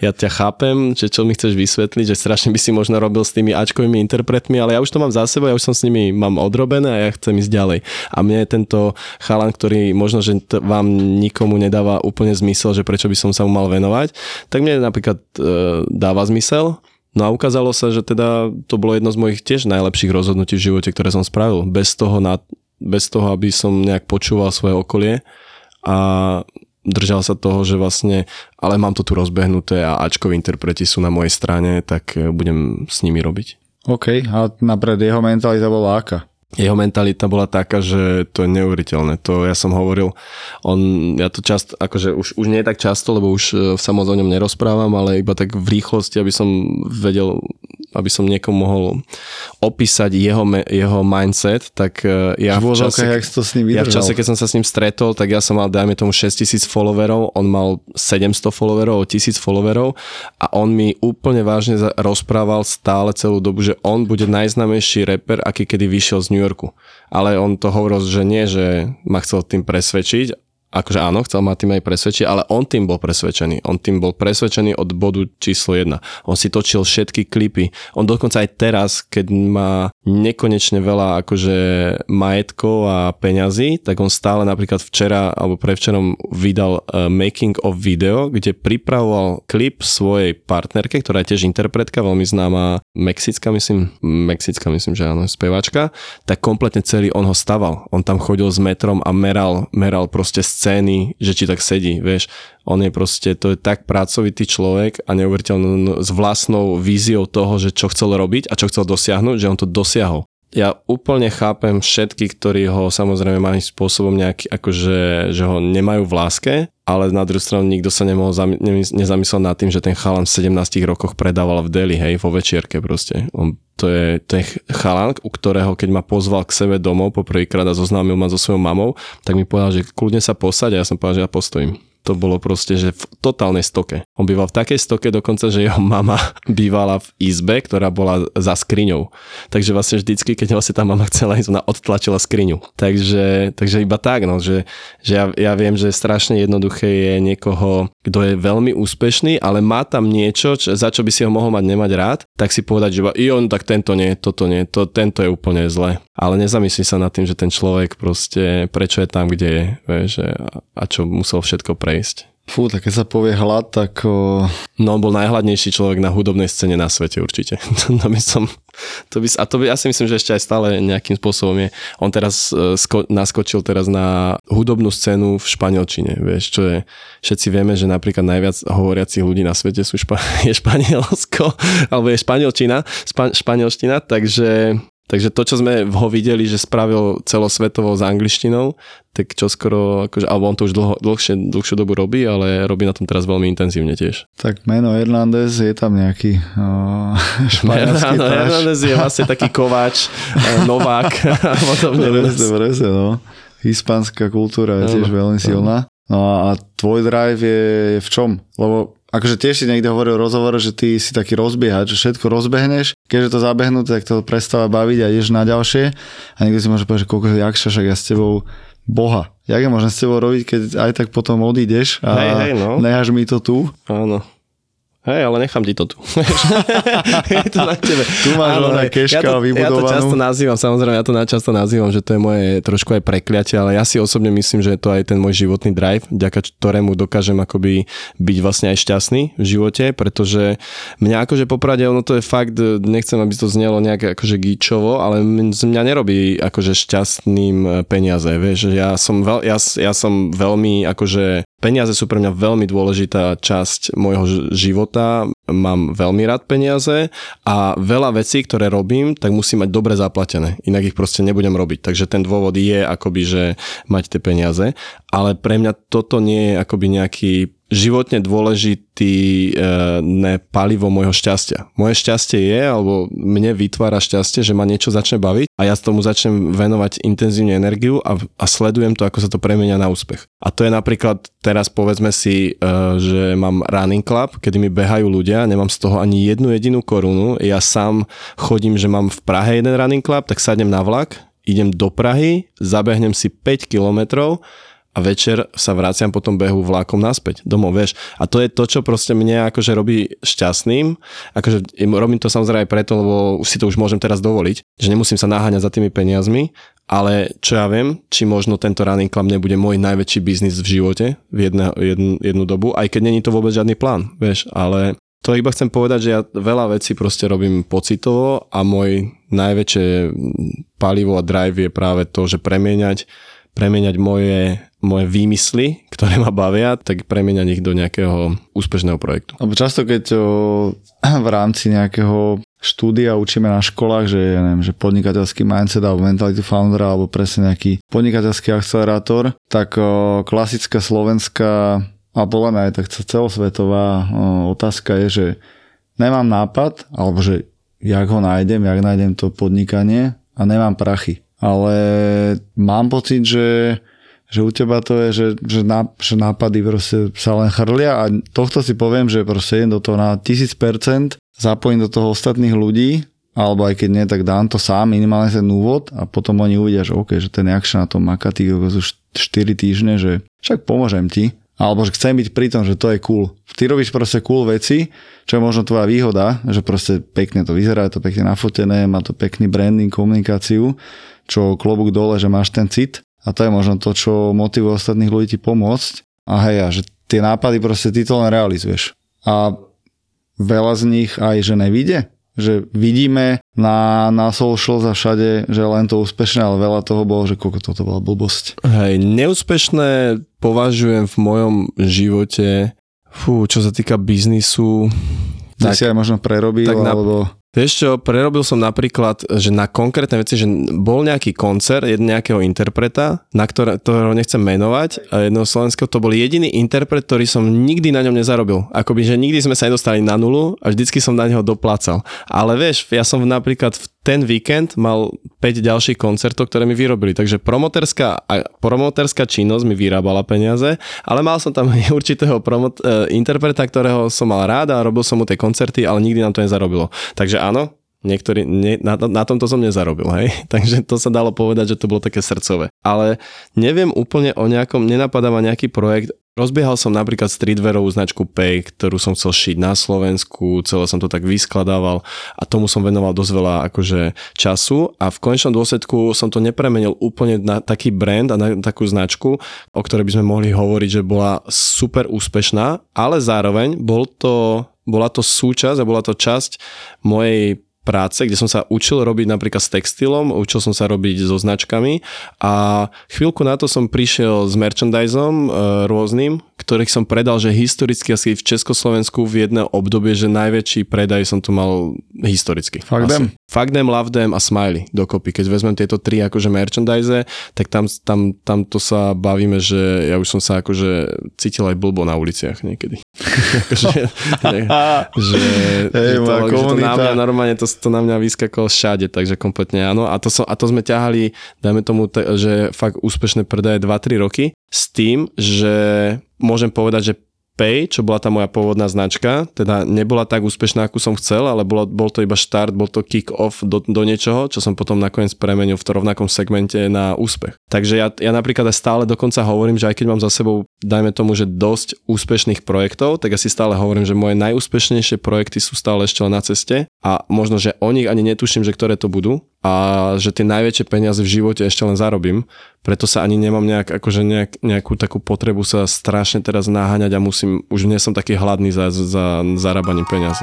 ja ťa chápem, že čo mi chceš vysvetliť, že strašne by si možno robil s tými Ačkovými interpretmi, ale ja už to mám za sebou, ja už som s nimi mám odrobené a ja chcem ísť ďalej. A mne je tento chalan, ktorý možno, že t- vám nikomu nedáva úplne zmysel, že prečo by som sa mu mal venovať, tak mne napríklad e, dáva zmysel, No a ukázalo sa, že teda to bolo jedno z mojich tiež najlepších rozhodnutí v živote, ktoré som spravil. Bez toho, na, bez toho aby som nejak počúval svoje okolie a držal sa toho, že vlastne, ale mám to tu rozbehnuté a Ačkoví interpreti sú na mojej strane, tak e, budem s nimi robiť. OK, a napred jeho mentalita bola aká? Jeho mentalita bola taká, že to je neuveriteľné. To ja som hovoril, on, ja to často, akože už, už nie tak často, lebo už e, sa moc o ňom nerozprávam, ale iba tak v rýchlosti, aby som vedel, aby som niekomu mohol opísať jeho, jeho mindset, tak e, ja v, čase, jak to s ním ja v vydržal. čase, keď som sa s ním stretol, tak ja som mal, dajme tomu 6000 followerov, on mal 700 followerov, 1000 followerov a on mi úplne vážne rozprával stále celú dobu, že on bude najznámejší reper, aký kedy vyšiel z New Yorku. Ale on to hovoril, že nie, že ma chcel tým presvedčiť, akože áno, chcel ma tým aj presvedčiť, ale on tým bol presvedčený. On tým bol presvedčený od bodu číslo jedna. On si točil všetky klipy. On dokonca aj teraz, keď má nekonečne veľa akože majetkov a peňazí, tak on stále napríklad včera alebo prevčerom vydal uh, making of video, kde pripravoval klip svojej partnerke, ktorá je tiež interpretka, veľmi známa Mexická, myslím, Mexická, myslím, že áno, speváčka, tak kompletne celý on ho staval. On tam chodil s metrom a meral, meral proste scény, že či tak sedí, vieš. On je proste, to je tak pracovitý človek a neuveriteľný s vlastnou víziou toho, že čo chcel robiť a čo chcel dosiahnuť, že on to dosiahol. Ja úplne chápem všetky, ktorí ho samozrejme majú spôsobom nejaký, akože, že ho nemajú v láske, ale na druhú stranu nikto sa nemohol zami- ne- nezamyslel nad tým, že ten chalan v 17 rokoch predával v Deli, hej, vo večierke proste. On, to, je, je chalan, u ktorého keď ma pozval k sebe domov poprvýkrát a zoznámil ma so svojou mamou, tak mi povedal, že kľudne sa posaď a ja som povedal, že ja postojím to bolo proste, že v totálnej stoke. On býval v takej stoke dokonca, že jeho mama bývala v izbe, ktorá bola za skriňou. Takže vlastne vždycky, keď vlastne tá mama chcela ísť, ona odtlačila skriňu. Takže, takže iba tak, no, že, že ja, ja viem, že strašne jednoduché je niekoho, kto je veľmi úspešný, ale má tam niečo, čo, za čo by si ho mohol mať nemať rád, tak si povedať, že i on, tak tento nie, toto nie, to, tento je úplne zle. Ale nezamyslí sa nad tým, že ten človek proste, prečo je tam, kde je, vieš, a, a čo musel všetko prejsť. Fú, tak keď sa povie hlad, tak No on bol najhladnejší človek na hudobnej scéne na svete určite. to by som, to by, a to by, ja si myslím, že ešte aj stále nejakým spôsobom je. On teraz uh, sko, naskočil teraz na hudobnú scénu v španielčine, vieš, čo je, všetci vieme, že napríklad najviac hovoriacich ľudí na svete sú špa, je Španielsko, alebo je španielčina, spa, španielština, takže Takže to, čo sme ho videli, že spravil celosvetovo s angličtinou, tak čo skoro, akože, alebo on to už dlho, dlhšie, dlhšiu dobu robí, ale robí na tom teraz veľmi intenzívne tiež. tak meno Hernández je tam nejaký španielský. Hernandez je vlastne taký kováč, eh, Novák a podobne. Presne, presne, no. Hispánska kultúra je tiež veľmi silná. No a a tvoj drive je, je v čom? Lebo akože tiež si niekde hovoril v rozhovore, že ty si taký rozbiehač, že všetko rozbehneš, keďže to zabehnuté, tak to prestáva baviť a ideš na ďalšie. A niekto si môže povedať, že koľko jakša, však ja s tebou boha. jak je možné s tebou robiť, keď aj tak potom odídeš a Hej, hej, no. necháš mi to tu. Áno. Hej, ale nechám ti to tu. je to na tebe. Tu máš oné hej. keška ja to, ja to vybudovanú. často nazývam, samozrejme, ja to často nazývam, že to je moje trošku aj prekliatie, ale ja si osobne myslím, že je to aj ten môj životný drive, vďaka ktorému dokážem akoby byť vlastne aj šťastný v živote, pretože mňa akože popravde, ono to je fakt, nechcem, aby to znelo nejak akože gíčovo, ale z mňa nerobí akože šťastným e, peniaze, vieš, ja som, veľ, ja, ja som veľmi akože Peniaze sú pre mňa veľmi dôležitá časť môjho života. Mám veľmi rád peniaze a veľa vecí, ktoré robím, tak musím mať dobre zaplatené. Inak ich proste nebudem robiť. Takže ten dôvod je akoby, že mať tie peniaze. Ale pre mňa toto nie je akoby nejaký životne dôležitý e, ne palivo môjho šťastia. Moje šťastie je, alebo mne vytvára šťastie, že ma niečo začne baviť a ja tomu začnem venovať intenzívne energiu a, a sledujem to, ako sa to premenia na úspech. A to je napríklad teraz povedzme si, e, že mám running club, kedy mi behajú ľudia, nemám z toho ani jednu jedinú korunu, ja sám chodím, že mám v Prahe jeden running club, tak sadnem na vlak, idem do Prahy, zabehnem si 5 kilometrov a večer sa vraciam po tom behu vlákom naspäť domov, vieš. A to je to, čo proste mne akože robí šťastným. Akože robím to samozrejme aj preto, lebo už si to už môžem teraz dovoliť, že nemusím sa naháňať za tými peniazmi, ale čo ja viem, či možno tento running club nebude môj najväčší biznis v živote v jedne, jednu, jednu dobu, aj keď není to vôbec žiadny plán, vieš, ale to iba chcem povedať, že ja veľa vecí proste robím pocitovo a môj najväčšie palivo a drive je práve to, že premieňať, premieňať moje, moje výmysly, ktoré ma bavia, tak premieňať ich do nejakého úspešného projektu. Lebo často, keď o, v rámci nejakého štúdia učíme na školách, že, ja neviem, že podnikateľský mindset alebo mentality foundera alebo presne nejaký podnikateľský akcelerátor, tak o, klasická slovenská a podľa mňa aj tak celosvetová o, otázka je, že nemám nápad, alebo že jak ho nájdem, jak nájdem to podnikanie a nemám prachy. Ale mám pocit, že že u teba to je, že, že, ná, že nápady proste sa len chrlia a tohto si poviem, že proste idem do toho na 1000%, zapojím do toho ostatných ľudí, alebo aj keď nie, tak dám to sám, minimálne ten úvod a potom oni uvidia, že OK, že ten jakša na tom maká tých už 4 týždne, že však pomôžem ti, alebo že chcem byť pri tom, že to je cool. Ty robíš proste cool veci, čo je možno tvoja výhoda, že proste pekne to vyzerá, je to pekne nafotené, má to pekný branding, komunikáciu, čo klobúk dole, že máš ten cit a to je možno to, čo motivuje ostatných ľudí ti pomôcť. A hej, a že tie nápady proste ty to len realizuješ. A veľa z nich aj, že nevíde. Že vidíme na, na social za všade, že len to úspešné, ale veľa toho bolo, že koľko toto bola blbosť. Hej, neúspešné považujem v mojom živote, fú, čo sa týka biznisu, Tak- si aj možno prerobil, tak na- alebo... Vieš čo, prerobil som napríklad, že na konkrétne veci, že bol nejaký koncert nejakého interpreta, na ktoré, ktorého nechcem menovať, a jedného slovenského, to bol jediný interpret, ktorý som nikdy na ňom nezarobil. Akoby, že nikdy sme sa nedostali na nulu a vždycky som na neho doplácal. Ale vieš, ja som napríklad v ten víkend mal 5 ďalších koncertov, ktoré mi vyrobili. Takže promoterská, promoterská činnosť mi vyrábala peniaze, ale mal som tam určitého promot, e, interpreta, ktorého som mal rád a robil som mu tie koncerty, ale nikdy nám to nezarobilo. Takže áno, Niektorý, nie, na, na tomto som nezarobil, hej. Takže to sa dalo povedať, že to bolo také srdcové. Ale neviem úplne o nejakom, nenapadá ma nejaký projekt. Rozbiehal som napríklad streetwearovú značku Pay, ktorú som chcel šiť na Slovensku, celé som to tak vyskladával a tomu som venoval dosť veľa akože času a v konečnom dôsledku som to nepremenil úplne na taký brand a na takú značku, o ktorej by sme mohli hovoriť, že bola super úspešná, ale zároveň bol to, bola to súčasť a bola to časť mojej práce, kde som sa učil robiť napríklad s textilom, učil som sa robiť so značkami a chvíľku na to som prišiel s merchandiseom e, rôznym, ktorých som predal, že historicky asi v Československu v jedné obdobie, že najväčší predaj som tu mal historicky. Them, love them a smiley dokopy. Keď vezmem tieto tri akože merchandise, tak tam, tam, tam to sa bavíme, že ja už som sa akože cítil aj blbo na uliciach niekedy. ne, že, Hej, že, to, že to na mňa normálne to, to na mňa vyskakalo všade, takže kompletne áno. A to, som, a to sme ťahali, dajme tomu, te, že fakt úspešné predaje 2-3 roky s tým, že môžem povedať, že Pay, čo bola tá moja pôvodná značka, teda nebola tak úspešná, ako som chcel, ale bolo, bol to iba štart, bol to kick-off do, do niečoho, čo som potom nakoniec premenil v tom rovnakom segmente na úspech. Takže ja, ja napríklad aj stále dokonca hovorím, že aj keď mám za sebou, dajme tomu, že dosť úspešných projektov, tak ja stále hovorím, že moje najúspešnejšie projekty sú stále ešte na ceste a možno, že o nich ani netuším, že ktoré to budú, a že tie najväčšie peniaze v živote ešte len zarobím, preto sa ani nemám nejak, akože nejak, nejakú takú potrebu sa strašne teraz naháňať a musím, už nie som taký hladný za, za zarábaním peniazy.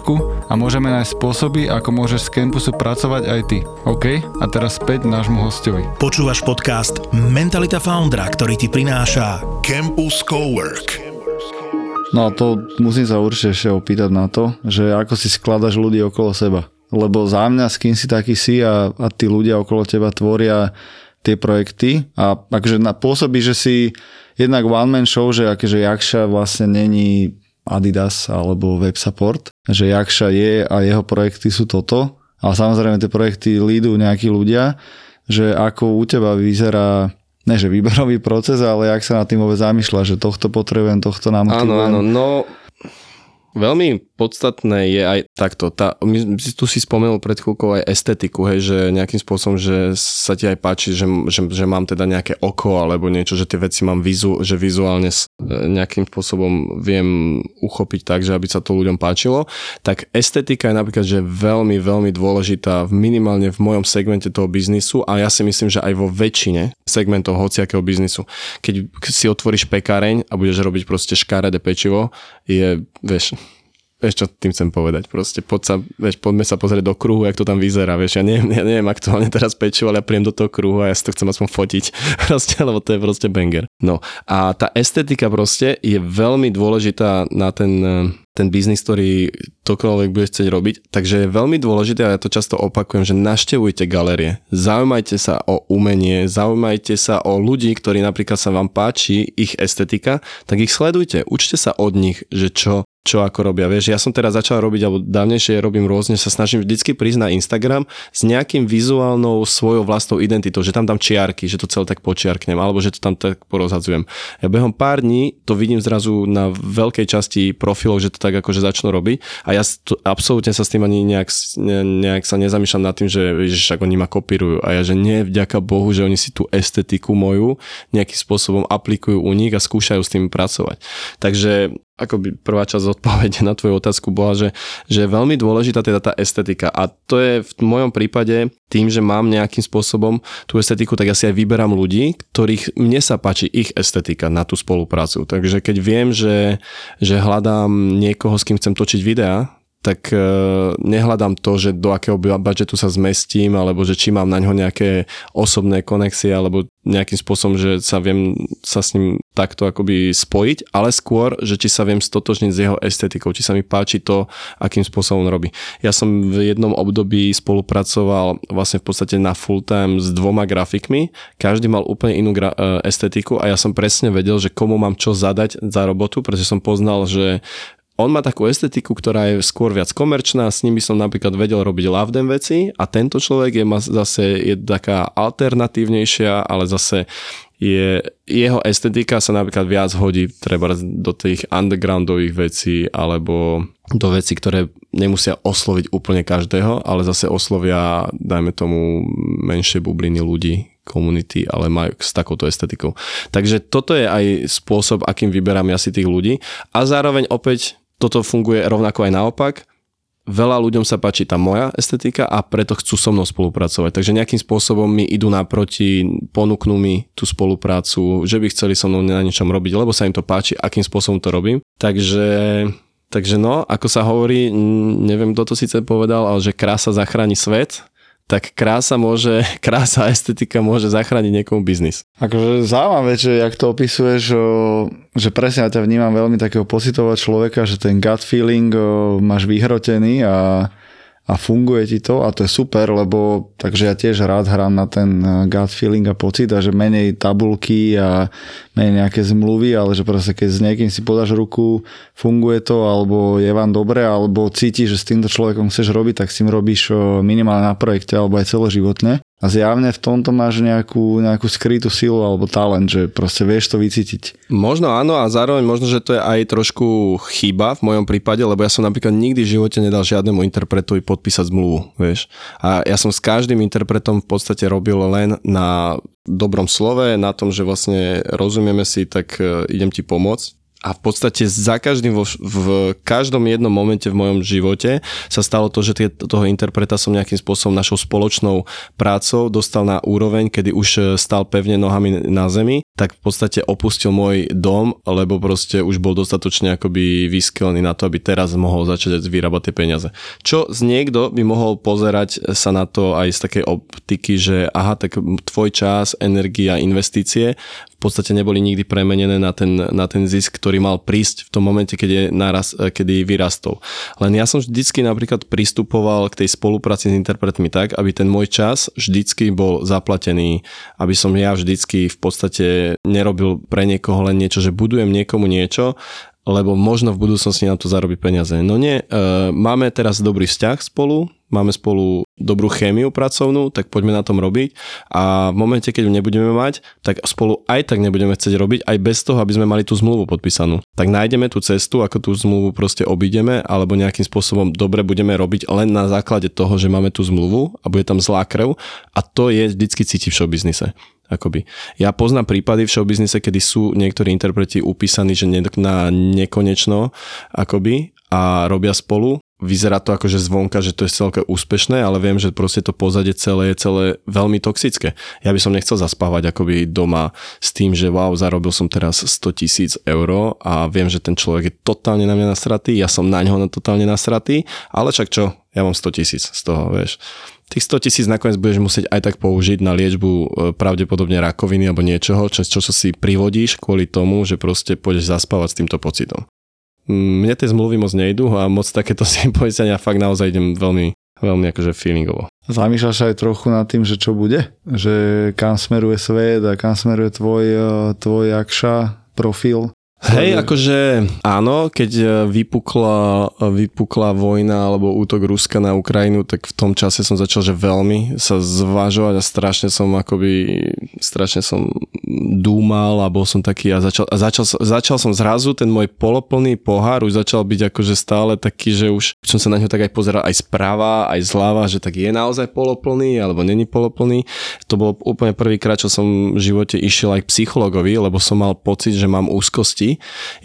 a môžeme nájsť spôsoby, ako môžeš z campusu pracovať aj ty. OK? A teraz späť nášmu hostovi. Počúvaš podcast Mentalita Foundra, ktorý ti prináša Campus Cowork. No a to musím sa určite ešte opýtať na to, že ako si skladaš ľudí okolo seba. Lebo za mňa, s kým si taký si a, a tí ľudia okolo teba tvoria tie projekty a akože na, pôsobí, že si jednak one man show, že akože Jakša vlastne není Adidas alebo web support, že Jakša je a jeho projekty sú toto, ale samozrejme tie projekty lídu nejakí ľudia, že ako u teba vyzerá ne že výberový proces, ale jak sa nad tým vôbec zamýšľa, že tohto potrebujem, tohto namotivujem. Áno, áno, no veľmi podstatné je aj takto. Tá, my, tu si spomenul pred chvíľkou aj estetiku, hej, že nejakým spôsobom, že sa ti aj páči, že, že, že mám teda nejaké oko alebo niečo, že tie veci mám vizu, že vizuálne nejakým spôsobom viem uchopiť tak, že aby sa to ľuďom páčilo. Tak estetika je napríklad, že veľmi, veľmi dôležitá minimálne v mojom segmente toho biznisu a ja si myslím, že aj vo väčšine segmentov hociakého biznisu. Keď si otvoríš pekáreň a budeš robiť proste škaredé pečivo, je, vieš, vieš čo tým chcem povedať, proste poď sa, vieš, poďme sa pozrieť do kruhu, jak to tam vyzerá, vieš, ja neviem, ja neviem aktuálne teraz pečivo, ale ja príjem do toho kruhu a ja si to chcem aspoň fotiť, proste, lebo to je proste banger. No a tá estetika proste je veľmi dôležitá na ten, ten biznis, ktorý tokoľvek bude chcieť robiť, takže je veľmi dôležité, a ja to často opakujem, že naštevujte galerie, zaujímajte sa o umenie, zaujímajte sa o ľudí, ktorí napríklad sa vám páči, ich estetika, tak ich sledujte, učte sa od nich, že čo čo ako robia. Vieš, ja som teraz začal robiť, alebo dávnejšie robím rôzne, sa snažím vždycky prísť na Instagram s nejakým vizuálnou svojou vlastnou identitou, že tam dám čiarky, že to celé tak počiarknem, alebo že to tam tak porozhadzujem. Ja behom pár dní to vidím zrazu na veľkej časti profilov, že to tak akože začnú robiť a ja to, absolútne sa s tým ani nejak, ne, nejak sa nezamýšľam nad tým, že ježiš, ako oni ma kopírujú a ja, že nie, vďaka Bohu, že oni si tú estetiku moju nejakým spôsobom aplikujú u nich a skúšajú s tým pracovať. Takže akoby prvá časť odpovede na tvoju otázku bola, že, že je veľmi dôležitá teda tá estetika a to je v mojom prípade tým, že mám nejakým spôsobom tú estetiku, tak ja si aj vyberám ľudí, ktorých mne sa páči ich estetika na tú spoluprácu. Takže keď viem, že, že hľadám niekoho, s kým chcem točiť videá, tak uh, nehľadám to, že do akého budžetu sa zmestím, alebo že či mám na ňo nejaké osobné konexie, alebo nejakým spôsobom, že sa viem sa s ním takto akoby spojiť, ale skôr, že či sa viem stotožniť s jeho estetikou, či sa mi páči to, akým spôsobom robí. Ja som v jednom období spolupracoval vlastne v podstate na full time s dvoma grafikmi, každý mal úplne inú gra- e, estetiku a ja som presne vedel, že komu mám čo zadať za robotu, pretože som poznal, že on má takú estetiku, ktorá je skôr viac komerčná, s by som napríklad vedel robiť lavdem veci a tento človek je zase je taká alternatívnejšia, ale zase je, jeho estetika sa napríklad viac hodí treba do tých undergroundových vecí alebo do vecí, ktoré nemusia osloviť úplne každého, ale zase oslovia, dajme tomu, menšie bubliny ľudí, komunity, ale majú s takouto estetikou. Takže toto je aj spôsob, akým vyberám ja si tých ľudí a zároveň opäť toto funguje rovnako aj naopak. Veľa ľuďom sa páči tá moja estetika a preto chcú so mnou spolupracovať. Takže nejakým spôsobom mi idú naproti, ponúknú mi tú spoluprácu, že by chceli so mnou na niečom robiť, lebo sa im to páči, akým spôsobom to robím. Takže Takže no, ako sa hovorí, neviem, kto to síce povedal, ale že krása zachráni svet, tak krása môže, krása a estetika môže zachrániť niekomu biznis. Akože zaujímavé, že jak to opisuješ, že presne ja ťa vnímam veľmi takého pocitového človeka, že ten gut feeling máš vyhrotený a a funguje ti to a to je super, lebo takže ja tiež rád hrám na ten eh, gut feeling a pocit a že menej tabulky a menej nejaké zmluvy, ale že proste keď s niekým si podáš ruku, funguje to, alebo je vám dobre, alebo cítiš, že s týmto človekom chceš robiť, tak si im robíš minimálne na projekte alebo aj celoživotne. A zjavne v tomto máš nejakú, nejakú skrytú silu alebo talent, že proste vieš to vycítiť. Možno áno a zároveň možno, že to je aj trošku chyba v mojom prípade, lebo ja som napríklad nikdy v živote nedal žiadnemu interpretovi podpísať zmluvu, vieš. A ja som s každým interpretom v podstate robil len na dobrom slove, na tom, že vlastne rozumieme si, tak e, idem ti pomôcť a v podstate za každým, vo, v každom jednom momente v mojom živote sa stalo to, že tie, toho interpreta som nejakým spôsobom našou spoločnou prácou dostal na úroveň, kedy už e, stal pevne nohami na zemi, tak v podstate opustil môj dom, lebo proste už bol dostatočne akoby vyskelený na to, aby teraz mohol začať vyrábať tie peniaze. Čo z niekto by mohol pozerať sa na to aj z takej optiky, že aha, tak tvoj čas, energia, investície podstate neboli nikdy premenené na ten, na ten zisk, ktorý mal prísť v tom momente, keď je naraz, kedy vyrastol. Len ja som vždycky napríklad pristupoval k tej spolupráci s interpretmi tak, aby ten môj čas vždycky bol zaplatený, aby som ja vždycky v podstate nerobil pre niekoho len niečo, že budujem niekomu niečo, lebo možno v budúcnosti na to zarobiť peniaze. No nie, e, máme teraz dobrý vzťah spolu, máme spolu dobrú chémiu pracovnú, tak poďme na tom robiť a v momente, keď ju nebudeme mať, tak spolu aj tak nebudeme chcieť robiť, aj bez toho, aby sme mali tú zmluvu podpísanú. Tak nájdeme tú cestu, ako tú zmluvu proste obídeme, alebo nejakým spôsobom dobre budeme robiť len na základe toho, že máme tú zmluvu a bude tam zlá krv a to je vždycky cíti v showbiznise. Akoby. Ja poznám prípady v showbiznise, kedy sú niektorí interpreti upísaní, že na nekonečno akoby a robia spolu. Vyzerá to akože zvonka, že to je celké úspešné, ale viem, že proste to pozadie celé je celé veľmi toxické. Ja by som nechcel zaspávať akoby doma s tým, že wow, zarobil som teraz 100 tisíc eur a viem, že ten človek je totálne na mňa nasratý, ja som na ňo totálne nasratý, ale však čo, ja mám 100 tisíc z toho, vieš tých 100 tisíc nakoniec budeš musieť aj tak použiť na liečbu e, pravdepodobne rakoviny alebo niečoho, čo, čo si privodíš kvôli tomu, že proste pôjdeš zaspávať s týmto pocitom. Mne tie zmluvy moc nejdu a moc takéto si poistenia fakt naozaj idem veľmi, veľmi akože feelingovo. Zamýšľaš aj trochu nad tým, že čo bude? Že kam smeruje svet a kam smeruje tvoj, e, tvoj akša profil? Hej, akože áno, keď e, vypukla, e, vypukla vojna alebo útok Ruska na Ukrajinu, tak v tom čase som začal, že veľmi sa zvažovať a strašne som akoby, strašne som dúmal a bol som taký a začal, a začal, začal som zrazu ten môj poloplný pohár už začal byť akože stále taký, že už som sa na ňo tak aj pozeral aj správa, aj zľava, že tak je naozaj poloplný alebo není poloplný. To bolo úplne prvýkrát, čo som v živote išiel aj k psychologovi, lebo som mal pocit, že mám úzkosti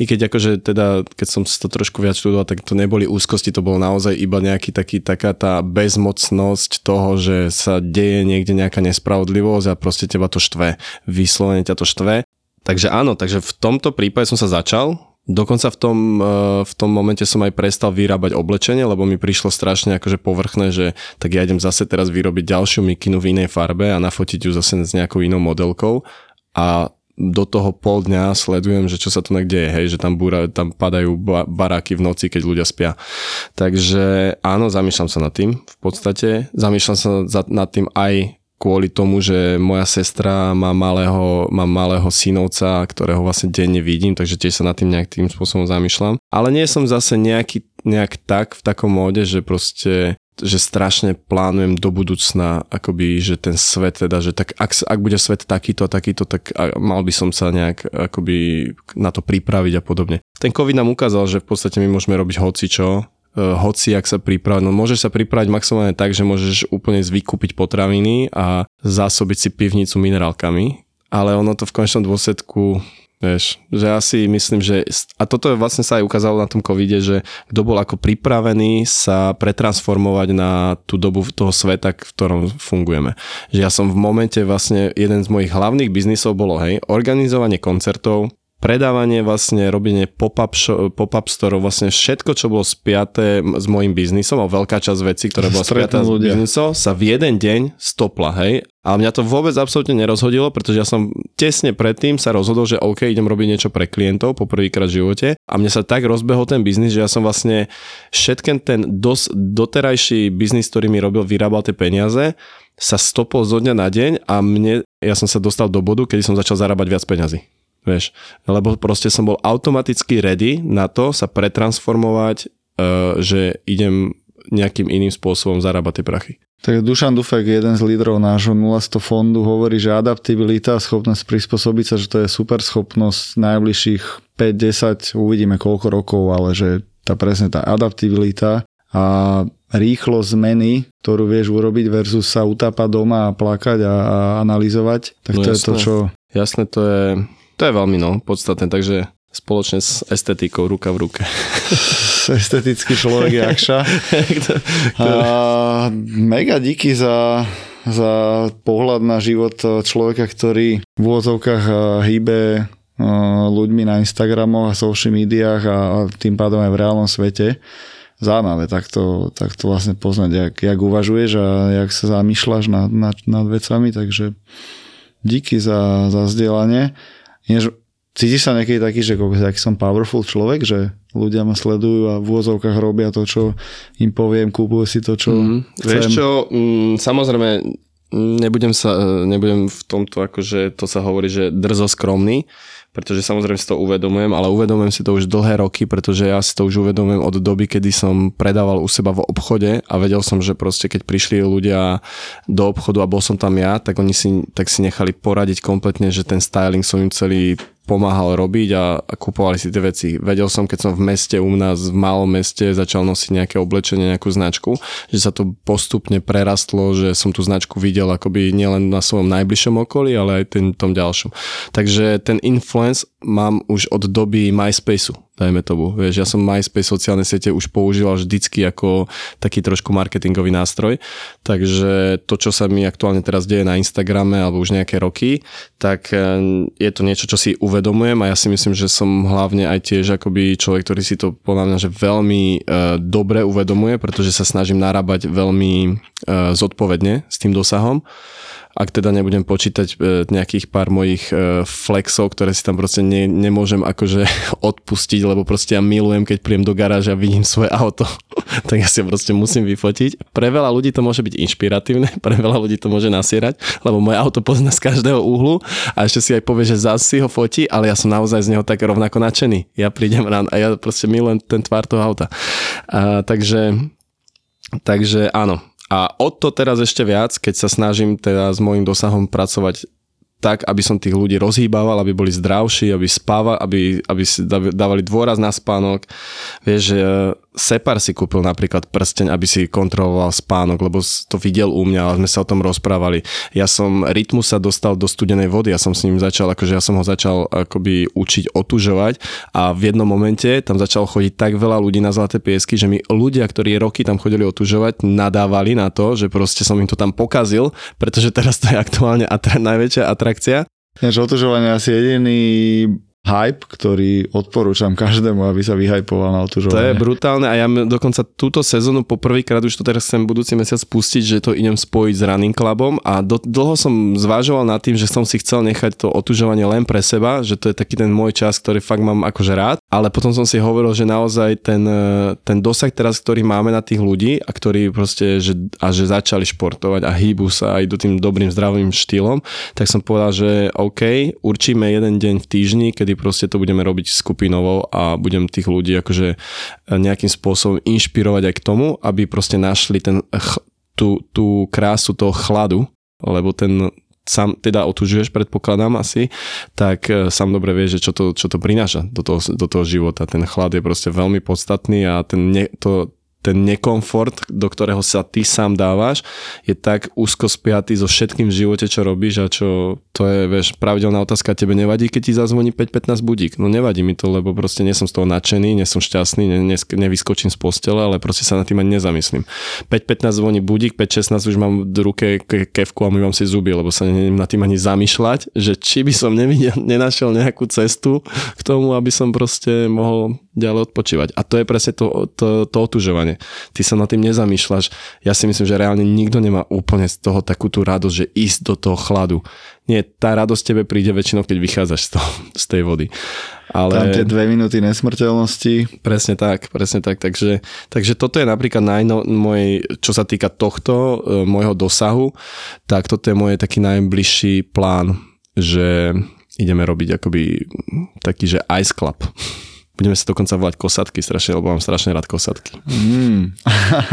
i keď akože teda, keď som to trošku viac študoval, tak to neboli úzkosti, to bolo naozaj iba nejaký taký, taká tá bezmocnosť toho, že sa deje niekde nejaká nespravodlivosť a proste teba to štve, vyslovene ťa to štve. Takže áno, takže v tomto prípade som sa začal, Dokonca v tom, eh, v tom momente som aj prestal vyrábať oblečenie, lebo mi prišlo strašne akože povrchné, že tak ja idem zase teraz vyrobiť ďalšiu mikinu v inej farbe a nafotiť ju zase s nejakou inou modelkou. A do toho pol dňa sledujem, že čo sa tu deje, hej, že tam, búra, tam padajú baráky v noci, keď ľudia spia. Takže áno, zamýšľam sa nad tým v podstate. Zamýšľam sa nad tým aj kvôli tomu, že moja sestra má malého, má malého synovca, ktorého vlastne denne vidím, takže tiež sa nad tým nejakým spôsobom zamýšľam. Ale nie som zase nejaký, nejak tak v takom móde, že proste že strašne plánujem do budúcna, akoby, že ten svet teda, že tak ak, ak bude svet takýto a takýto, tak mal by som sa nejak akoby na to pripraviť a podobne. Ten COVID nám ukázal, že v podstate my môžeme robiť hocičo, e, hoci ak sa pripraviť. No môžeš sa pripraviť maximálne tak, že môžeš úplne zvykúpiť potraviny a zásobiť si pivnicu minerálkami, ale ono to v konečnom dôsledku Vieš, že ja si myslím, že a toto vlastne sa aj ukázalo na tom covide, že kto bol ako pripravený sa pretransformovať na tú dobu toho sveta, v ktorom fungujeme. Že ja som v momente vlastne, jeden z mojich hlavných biznisov bolo, hej, organizovanie koncertov, predávanie, vlastne robenie pop-up, show, pop-up store, vlastne všetko, čo bolo spiaté s môjim biznisom, a veľká časť vecí, ktorá bola spiatá s biznisom, sa v jeden deň stopla, hej. A mňa to vôbec absolútne nerozhodilo, pretože ja som tesne predtým sa rozhodol, že OK, idem robiť niečo pre klientov po prvýkrát v živote a mne sa tak rozbehol ten biznis, že ja som vlastne všetken ten dos, doterajší biznis, ktorý mi robil, vyrábal tie peniaze, sa stopol zo dňa na deň a mne, ja som sa dostal do bodu, kedy som začal zarábať viac peňazí. Vieš, lebo proste som bol automaticky ready na to sa pretransformovať, uh, že idem nejakým iným spôsobom zarábať tie prachy. Tak Dušan Dufek, jeden z lídrov nášho 0 fondu, hovorí, že adaptabilita, schopnosť prispôsobiť sa, že to je super schopnosť najbližších 5-10, uvidíme koľko rokov, ale že tá presne tá adaptabilita a rýchlo zmeny, ktorú vieš urobiť versus sa utápať doma a plakať a, a analyzovať, tak No to je to, jasné. čo Jasné, to je, to je veľmi no, podstatné, takže spoločne s estetikou ruka v ruke. estetický človek je Akša. A mega díky za, za pohľad na život človeka, ktorý v úvodzovkách hýbe ľuďmi na Instagramoch a social médiách a a tým pádom aj v reálnom svete. Zaujímavé takto, takto vlastne poznať, jak, jak uvažuješ a jak sa zamýšľaš nad, nad, nad vecami, takže díky za, za zdieľanie. Cítiš sa niekedy taký, že aký som powerful človek, že ľudia ma sledujú a v úvozovkách robia to, čo im poviem, kúpujú si to, čo Mm, chcem. vieš čo, mm, samozrejme nebudem, sa, e, nebudem v tomto akože to sa hovorí, že drzo skromný, pretože samozrejme si to uvedomujem, ale uvedomujem si to už dlhé roky, pretože ja si to už uvedomujem od doby, kedy som predával u seba v obchode a vedel som, že proste keď prišli ľudia do obchodu a bol som tam ja, tak oni si, tak si nechali poradiť kompletne, že ten styling som im celý pomáhal robiť a, a kupovali si tie veci. Vedel som, keď som v meste u nás, v malom meste začal nosiť nejaké oblečenie, nejakú značku, že sa to postupne prerastlo, že som tú značku videl akoby nielen na svojom najbližšom okolí, ale aj ten, tom ďalšom. Takže ten influence mám už od doby MySpaceu, dajme tomu. Vieš, ja som MySpace sociálne siete už používal vždycky ako taký trošku marketingový nástroj, takže to, čo sa mi aktuálne teraz deje na Instagrame alebo už nejaké roky, tak eh, je to niečo, čo si uvedomujem a ja si myslím, že som hlavne aj tiež akoby človek, ktorý si to podľa mňa, že veľmi uh, dobre uvedomuje, pretože sa snažím narábať veľmi uh, zodpovedne s tým dosahom ak teda nebudem počítať e, nejakých pár mojich e, flexov, ktoré si tam proste ne, nemôžem akože odpustiť, lebo proste ja milujem, keď príjem do garáža a vidím svoje auto, tak ja si proste musím vyfotiť. Pre veľa ľudí to môže byť inšpiratívne, pre veľa ľudí to môže nasierať, lebo moje auto pozná z každého úhlu a ešte si aj povie, že zás si ho fotí, ale ja som naozaj z neho tak rovnako nadšený. Ja prídem ráno a ja proste milujem ten tvár toho auta. A, takže, takže áno, a o to teraz ešte viac, keď sa snažím teda s môjim dosahom pracovať tak, aby som tých ľudí rozhýbával, aby boli zdravší, aby spávali, aby, aby si dávali dôraz na spánok. Vieš, Separ si kúpil napríklad prsteň, aby si kontroloval spánok, lebo to videl u mňa, ale sme sa o tom rozprávali. Ja som rytmus sa dostal do studenej vody, ja som s ním začal, akože ja som ho začal akoby učiť otužovať a v jednom momente tam začal chodiť tak veľa ľudí na zlaté piesky, že mi ľudia, ktorí roky tam chodili otužovať, nadávali na to, že proste som im to tam pokazil, pretože teraz to je aktuálne atra- najväčšia atrakcia. Ináč otužovanie je asi jediný hype, ktorý odporúčam každému, aby sa vyhypoval na To je otužovanie. brutálne a ja dokonca túto sezónu poprvýkrát už to teraz chcem budúci mesiac spustiť, že to idem spojiť s running clubom a do, dlho som zvažoval nad tým, že som si chcel nechať to otužovanie len pre seba, že to je taký ten môj čas, ktorý fakt mám akože rád, ale potom som si hovoril, že naozaj ten, e, ten dosah teraz, ktorý máme na tých ľudí a ktorí proste, že, a že začali športovať a hýbu sa aj do tým dobrým zdravým štýlom, tak som povedal, že OK, určíme jeden deň v týždni, kedy proste to budeme robiť skupinovo a budem tých ľudí akože nejakým spôsobom inšpirovať aj k tomu, aby proste našli ten, tú, tú krásu toho chladu, lebo ten sám teda otužuješ, predpokladám asi, tak e, sám dobre vieš, že čo to, čo to prináša do toho, do toho života. Ten chlad je proste veľmi podstatný a ten ne, to, ten nekomfort, do ktorého sa ty sám dávaš, je tak úzko spiatý so všetkým v živote, čo robíš a čo, to je, vieš, pravidelná otázka, tebe nevadí, keď ti zazvoní 5-15 budík? No nevadí mi to, lebo proste nie som z toho nadšený, nie som šťastný, ne, ne, nevyskočím z postele, ale proste sa nad tým ani nezamyslím. 5-15 zvoní budík, 5-16 už mám v ruke ke- kevku a myvam si zuby, lebo sa neviem nad tým ani zamýšľať, že či by som nevidel, nenašiel nejakú cestu k tomu, aby som proste mohol ďalej odpočívať. A to je presne to, to, to otužovanie. Ty sa nad tým nezamýšľaš. Ja si myslím, že reálne nikto nemá úplne z toho takú tú radosť, že ísť do toho chladu. Nie, tá radosť tebe príde väčšinou, keď vychádzaš z, toho, z tej vody. Ale... Tam tie dve minúty nesmrteľnosti. Presne tak, presne tak. Takže, takže toto je napríklad najno, môj, čo sa týka tohto, e, môjho dosahu, tak toto je môj taký najbližší plán, že ideme robiť akoby taký, že ice club. Budeme sa dokonca volať kosatky strašne, lebo mám strašne rád kosatky. Mm.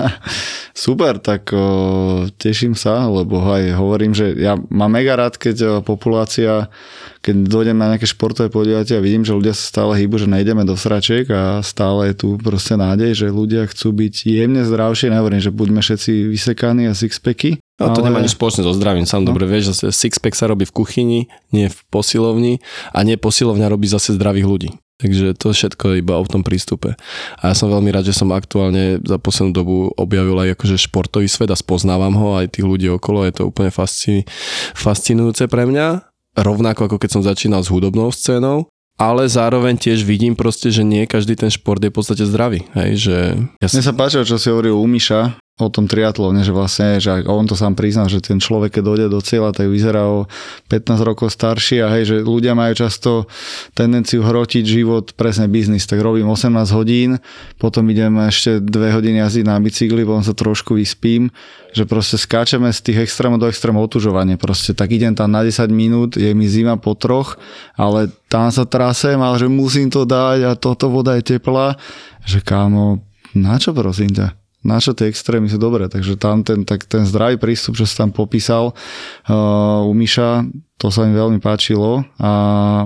Super, tak o, teším sa, lebo aj hovorím, že ja mám mega rád, keď populácia, keď dojdem na nejaké športové podujatia a vidím, že ľudia sa stále hýbu, že nejdeme do sračiek a stále je tu proste nádej, že ľudia chcú byť jemne zdravšie. Nehovorím, že buďme všetci vysekaní a sixpacky, No to ale... nemá nič spoločné so zdravím, sám no. dobre vieš, zase sixpack sa robí v kuchyni, nie v posilovni a nie posilovňa robí zase zdravých ľudí. Takže to všetko je iba o tom prístupe. A ja som veľmi rád, že som aktuálne za poslednú dobu objavil aj akože športový svet a spoznávam ho, aj tých ľudí okolo, je to úplne fasci, fascinujúce pre mňa. Rovnako ako keď som začínal s hudobnou scénou, ale zároveň tiež vidím proste, že nie každý ten šport je v podstate zdravý. Hej, že ja. Mne sa páčilo, čo si hovoril u Miša, o tom triatlone, že vlastne, že on to sám priznal, že ten človek, keď dojde do cieľa, tak vyzerá o 15 rokov starší a hej, že ľudia majú často tendenciu hrotiť život, presne biznis, tak robím 18 hodín, potom idem ešte 2 hodiny jazdiť na bicykli, potom sa trošku vyspím, že proste skáčeme z tých extrémov do extrémov otužovania, proste tak idem tam na 10 minút, je mi zima po troch, ale tam sa trasem, ale že musím to dať a toto voda je teplá, že kámo, na čo prosím ťa? Na čo tie extrémy sú dobré. Takže tam ten, tak ten zdravý prístup, čo si tam popísal uh, u Miša, to sa mi veľmi páčilo a,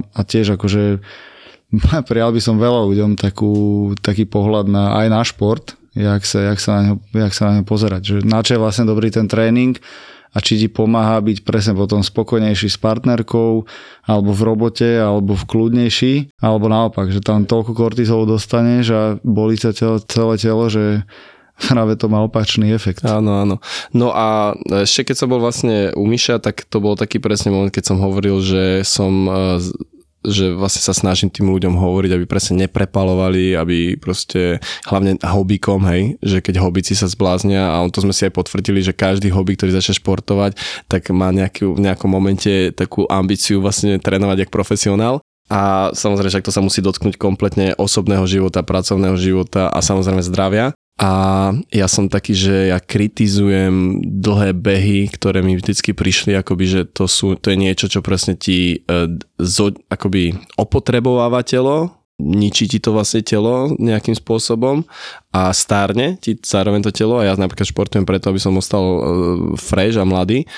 a tiež akože prijal by som veľa ľuďom takú, taký pohľad na, aj na šport, jak sa, jak sa, na, ňo, jak sa na ňo pozerať. Že na čo je vlastne dobrý ten tréning a či ti pomáha byť presne potom spokojnejší s partnerkou, alebo v robote, alebo v kľudnejší, alebo naopak, že tam toľko kortizolu dostaneš a bolí sa celé telo, že práve to má opačný efekt. Áno, áno. No a ešte keď som bol vlastne u Miša, tak to bol taký presne moment, keď som hovoril, že som e, že vlastne sa snažím tým ľuďom hovoriť, aby presne neprepalovali, aby proste hlavne hobbykom, hej, že keď hobbici sa zbláznia a to sme si aj potvrdili, že každý hobby, ktorý začne športovať, tak má nejaký, v nejakom momente takú ambíciu vlastne trénovať ako profesionál. A samozrejme, že to sa musí dotknúť kompletne osobného života, pracovného života a samozrejme zdravia. A ja som taký, že ja kritizujem dlhé behy, ktoré mi vždycky prišli, akoby, že to, sú, to je niečo, čo presne ti e, zo, akoby opotrebováva ničí ti to vlastne telo nejakým spôsobom a stárne ti zároveň to telo a ja napríklad športujem preto, aby som ostal e, fresh a mladý,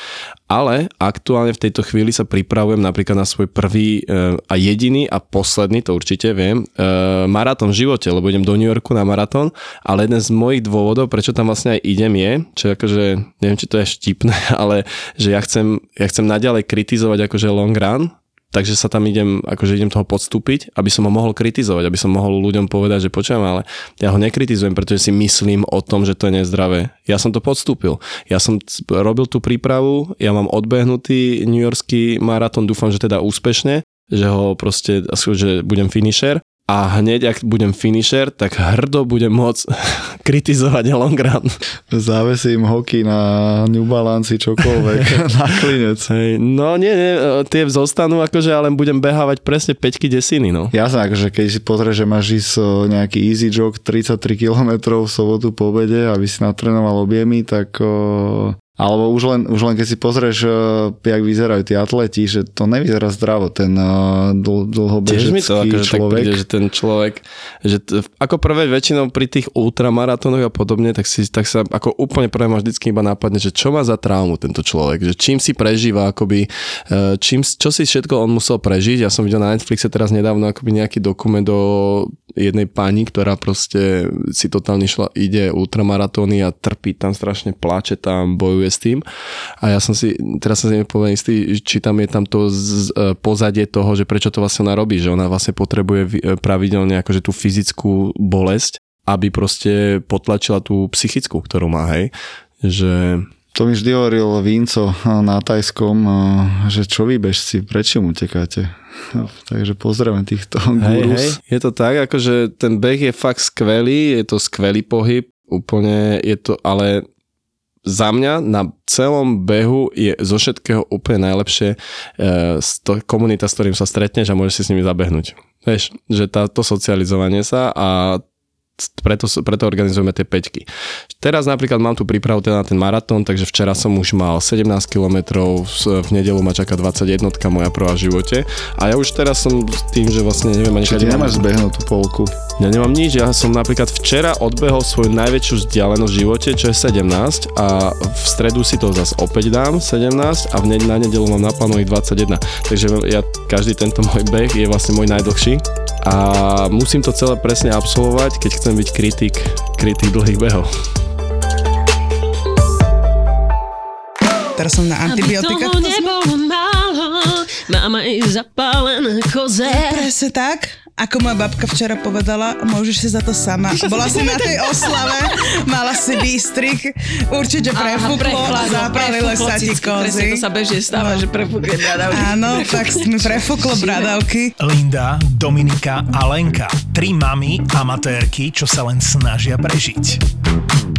ale aktuálne v tejto chvíli sa pripravujem napríklad na svoj prvý e, a jediný a posledný, to určite viem, e, maratón v živote, lebo idem do New Yorku na maratón, ale jeden z mojich dôvodov, prečo tam vlastne aj idem je, čo akože, neviem, či to je štipné, ale že ja chcem, ja chcem naďalej kritizovať akože long run, takže sa tam idem, akože idem toho podstúpiť, aby som ho mohol kritizovať, aby som mohol ľuďom povedať, že počujem, ale ja ho nekritizujem, pretože si myslím o tom, že to je nezdravé. Ja som to podstúpil. Ja som robil tú prípravu, ja mám odbehnutý New Yorkský maratón, dúfam, že teda úspešne, že ho proste, že budem finisher a hneď, ak budem finisher, tak hrdo budem môcť kritizovať long run. Závesím hoky na New Balance čokoľvek, na klinec. Hej, no nie, nie, tie zostanú akože, ale budem behávať presne 5 desiny, no. Jasné, akože keď si pozrieš, že máš ísť nejaký easy jog 33 km v sobotu po obede, aby si natrenoval objemy, tak o, Alebo už len, už len keď si pozrieš, uh, jak vyzerajú tí atleti, že to nevyzerá zdravo, ten uh, dl, Tiež mi to dlhobežecký akože tak človek. príde, že ten človek, že t- ako prvé väčšinou pri tých ultramaratónoch a podobne, tak, si, tak sa ako úplne prvé ma vždycky iba nápadne, že čo má za traumu tento človek, že čím si prežíva, akoby, e, čím, čo si všetko on musel prežiť. Ja som videl na Netflixe teraz nedávno akoby nejaký dokument o jednej pani, ktorá proste si totálne šla, ide ultramaratóny a trpí tam strašne, plače tam, bojuje s tým. A ja som si, teraz som si nepovedal istý, či tam je tam to z, e, pozadie toho, že prečo to vlastne ona robí, že ona vlastne potrebuje e, pravidelne akože tú fyzickú bolesť, aby proste potlačila tú psychickú, ktorú má, hej. Že To mi vždy hovoril Vinco na tajskom, že čo vy bežci, prečo utekáte? Takže pozdravím týchto Hej, gurus. hej, je to tak, akože ten beh je fakt skvelý, je to skvelý pohyb, úplne je to, ale za mňa na celom behu je zo všetkého úplne najlepšie e, komunita, s ktorým sa stretneš a môžeš si s nimi zabehnúť. Vieš, že tá, to socializovanie sa a preto, preto organizujeme tie peťky. Teraz napríklad mám tu prípravu teda na ten maratón, takže včera som už mal 17 km, v nedelu ma čaká 21 moja prvá v živote a ja už teraz som tým, že vlastne neviem ani Čiže ty kade mám- nemáš zbehnúť tú polku. ja nemám nič, ja som napríklad včera odbehol svoju najväčšiu vzdialenosť v živote, čo je 17 a v stredu si to zase opäť dám 17 a v ne- na nedelu mám naplánovaných 21. Takže ja, každý tento môj beh je vlastne môj najdlhší a musím to celé presne absolvovať, keď chcem byť kritik, kritik dlhých behov. Teraz som na antibiotika. Aby toho nebolo málo, mám aj zapálené koze. Presne tak, ako moja babka včera povedala, môžeš si za to sama. Bola si na tej oslave, mala si výstrik, určite prefúklo a zapálilo sa ti kozy. to sa bežne stáva, že prefúkne bradavky. Áno, tak mi prefúklo bradavky. Linda, Dominika a Lenka. Tri mami amatérky, čo sa len snažia prežiť.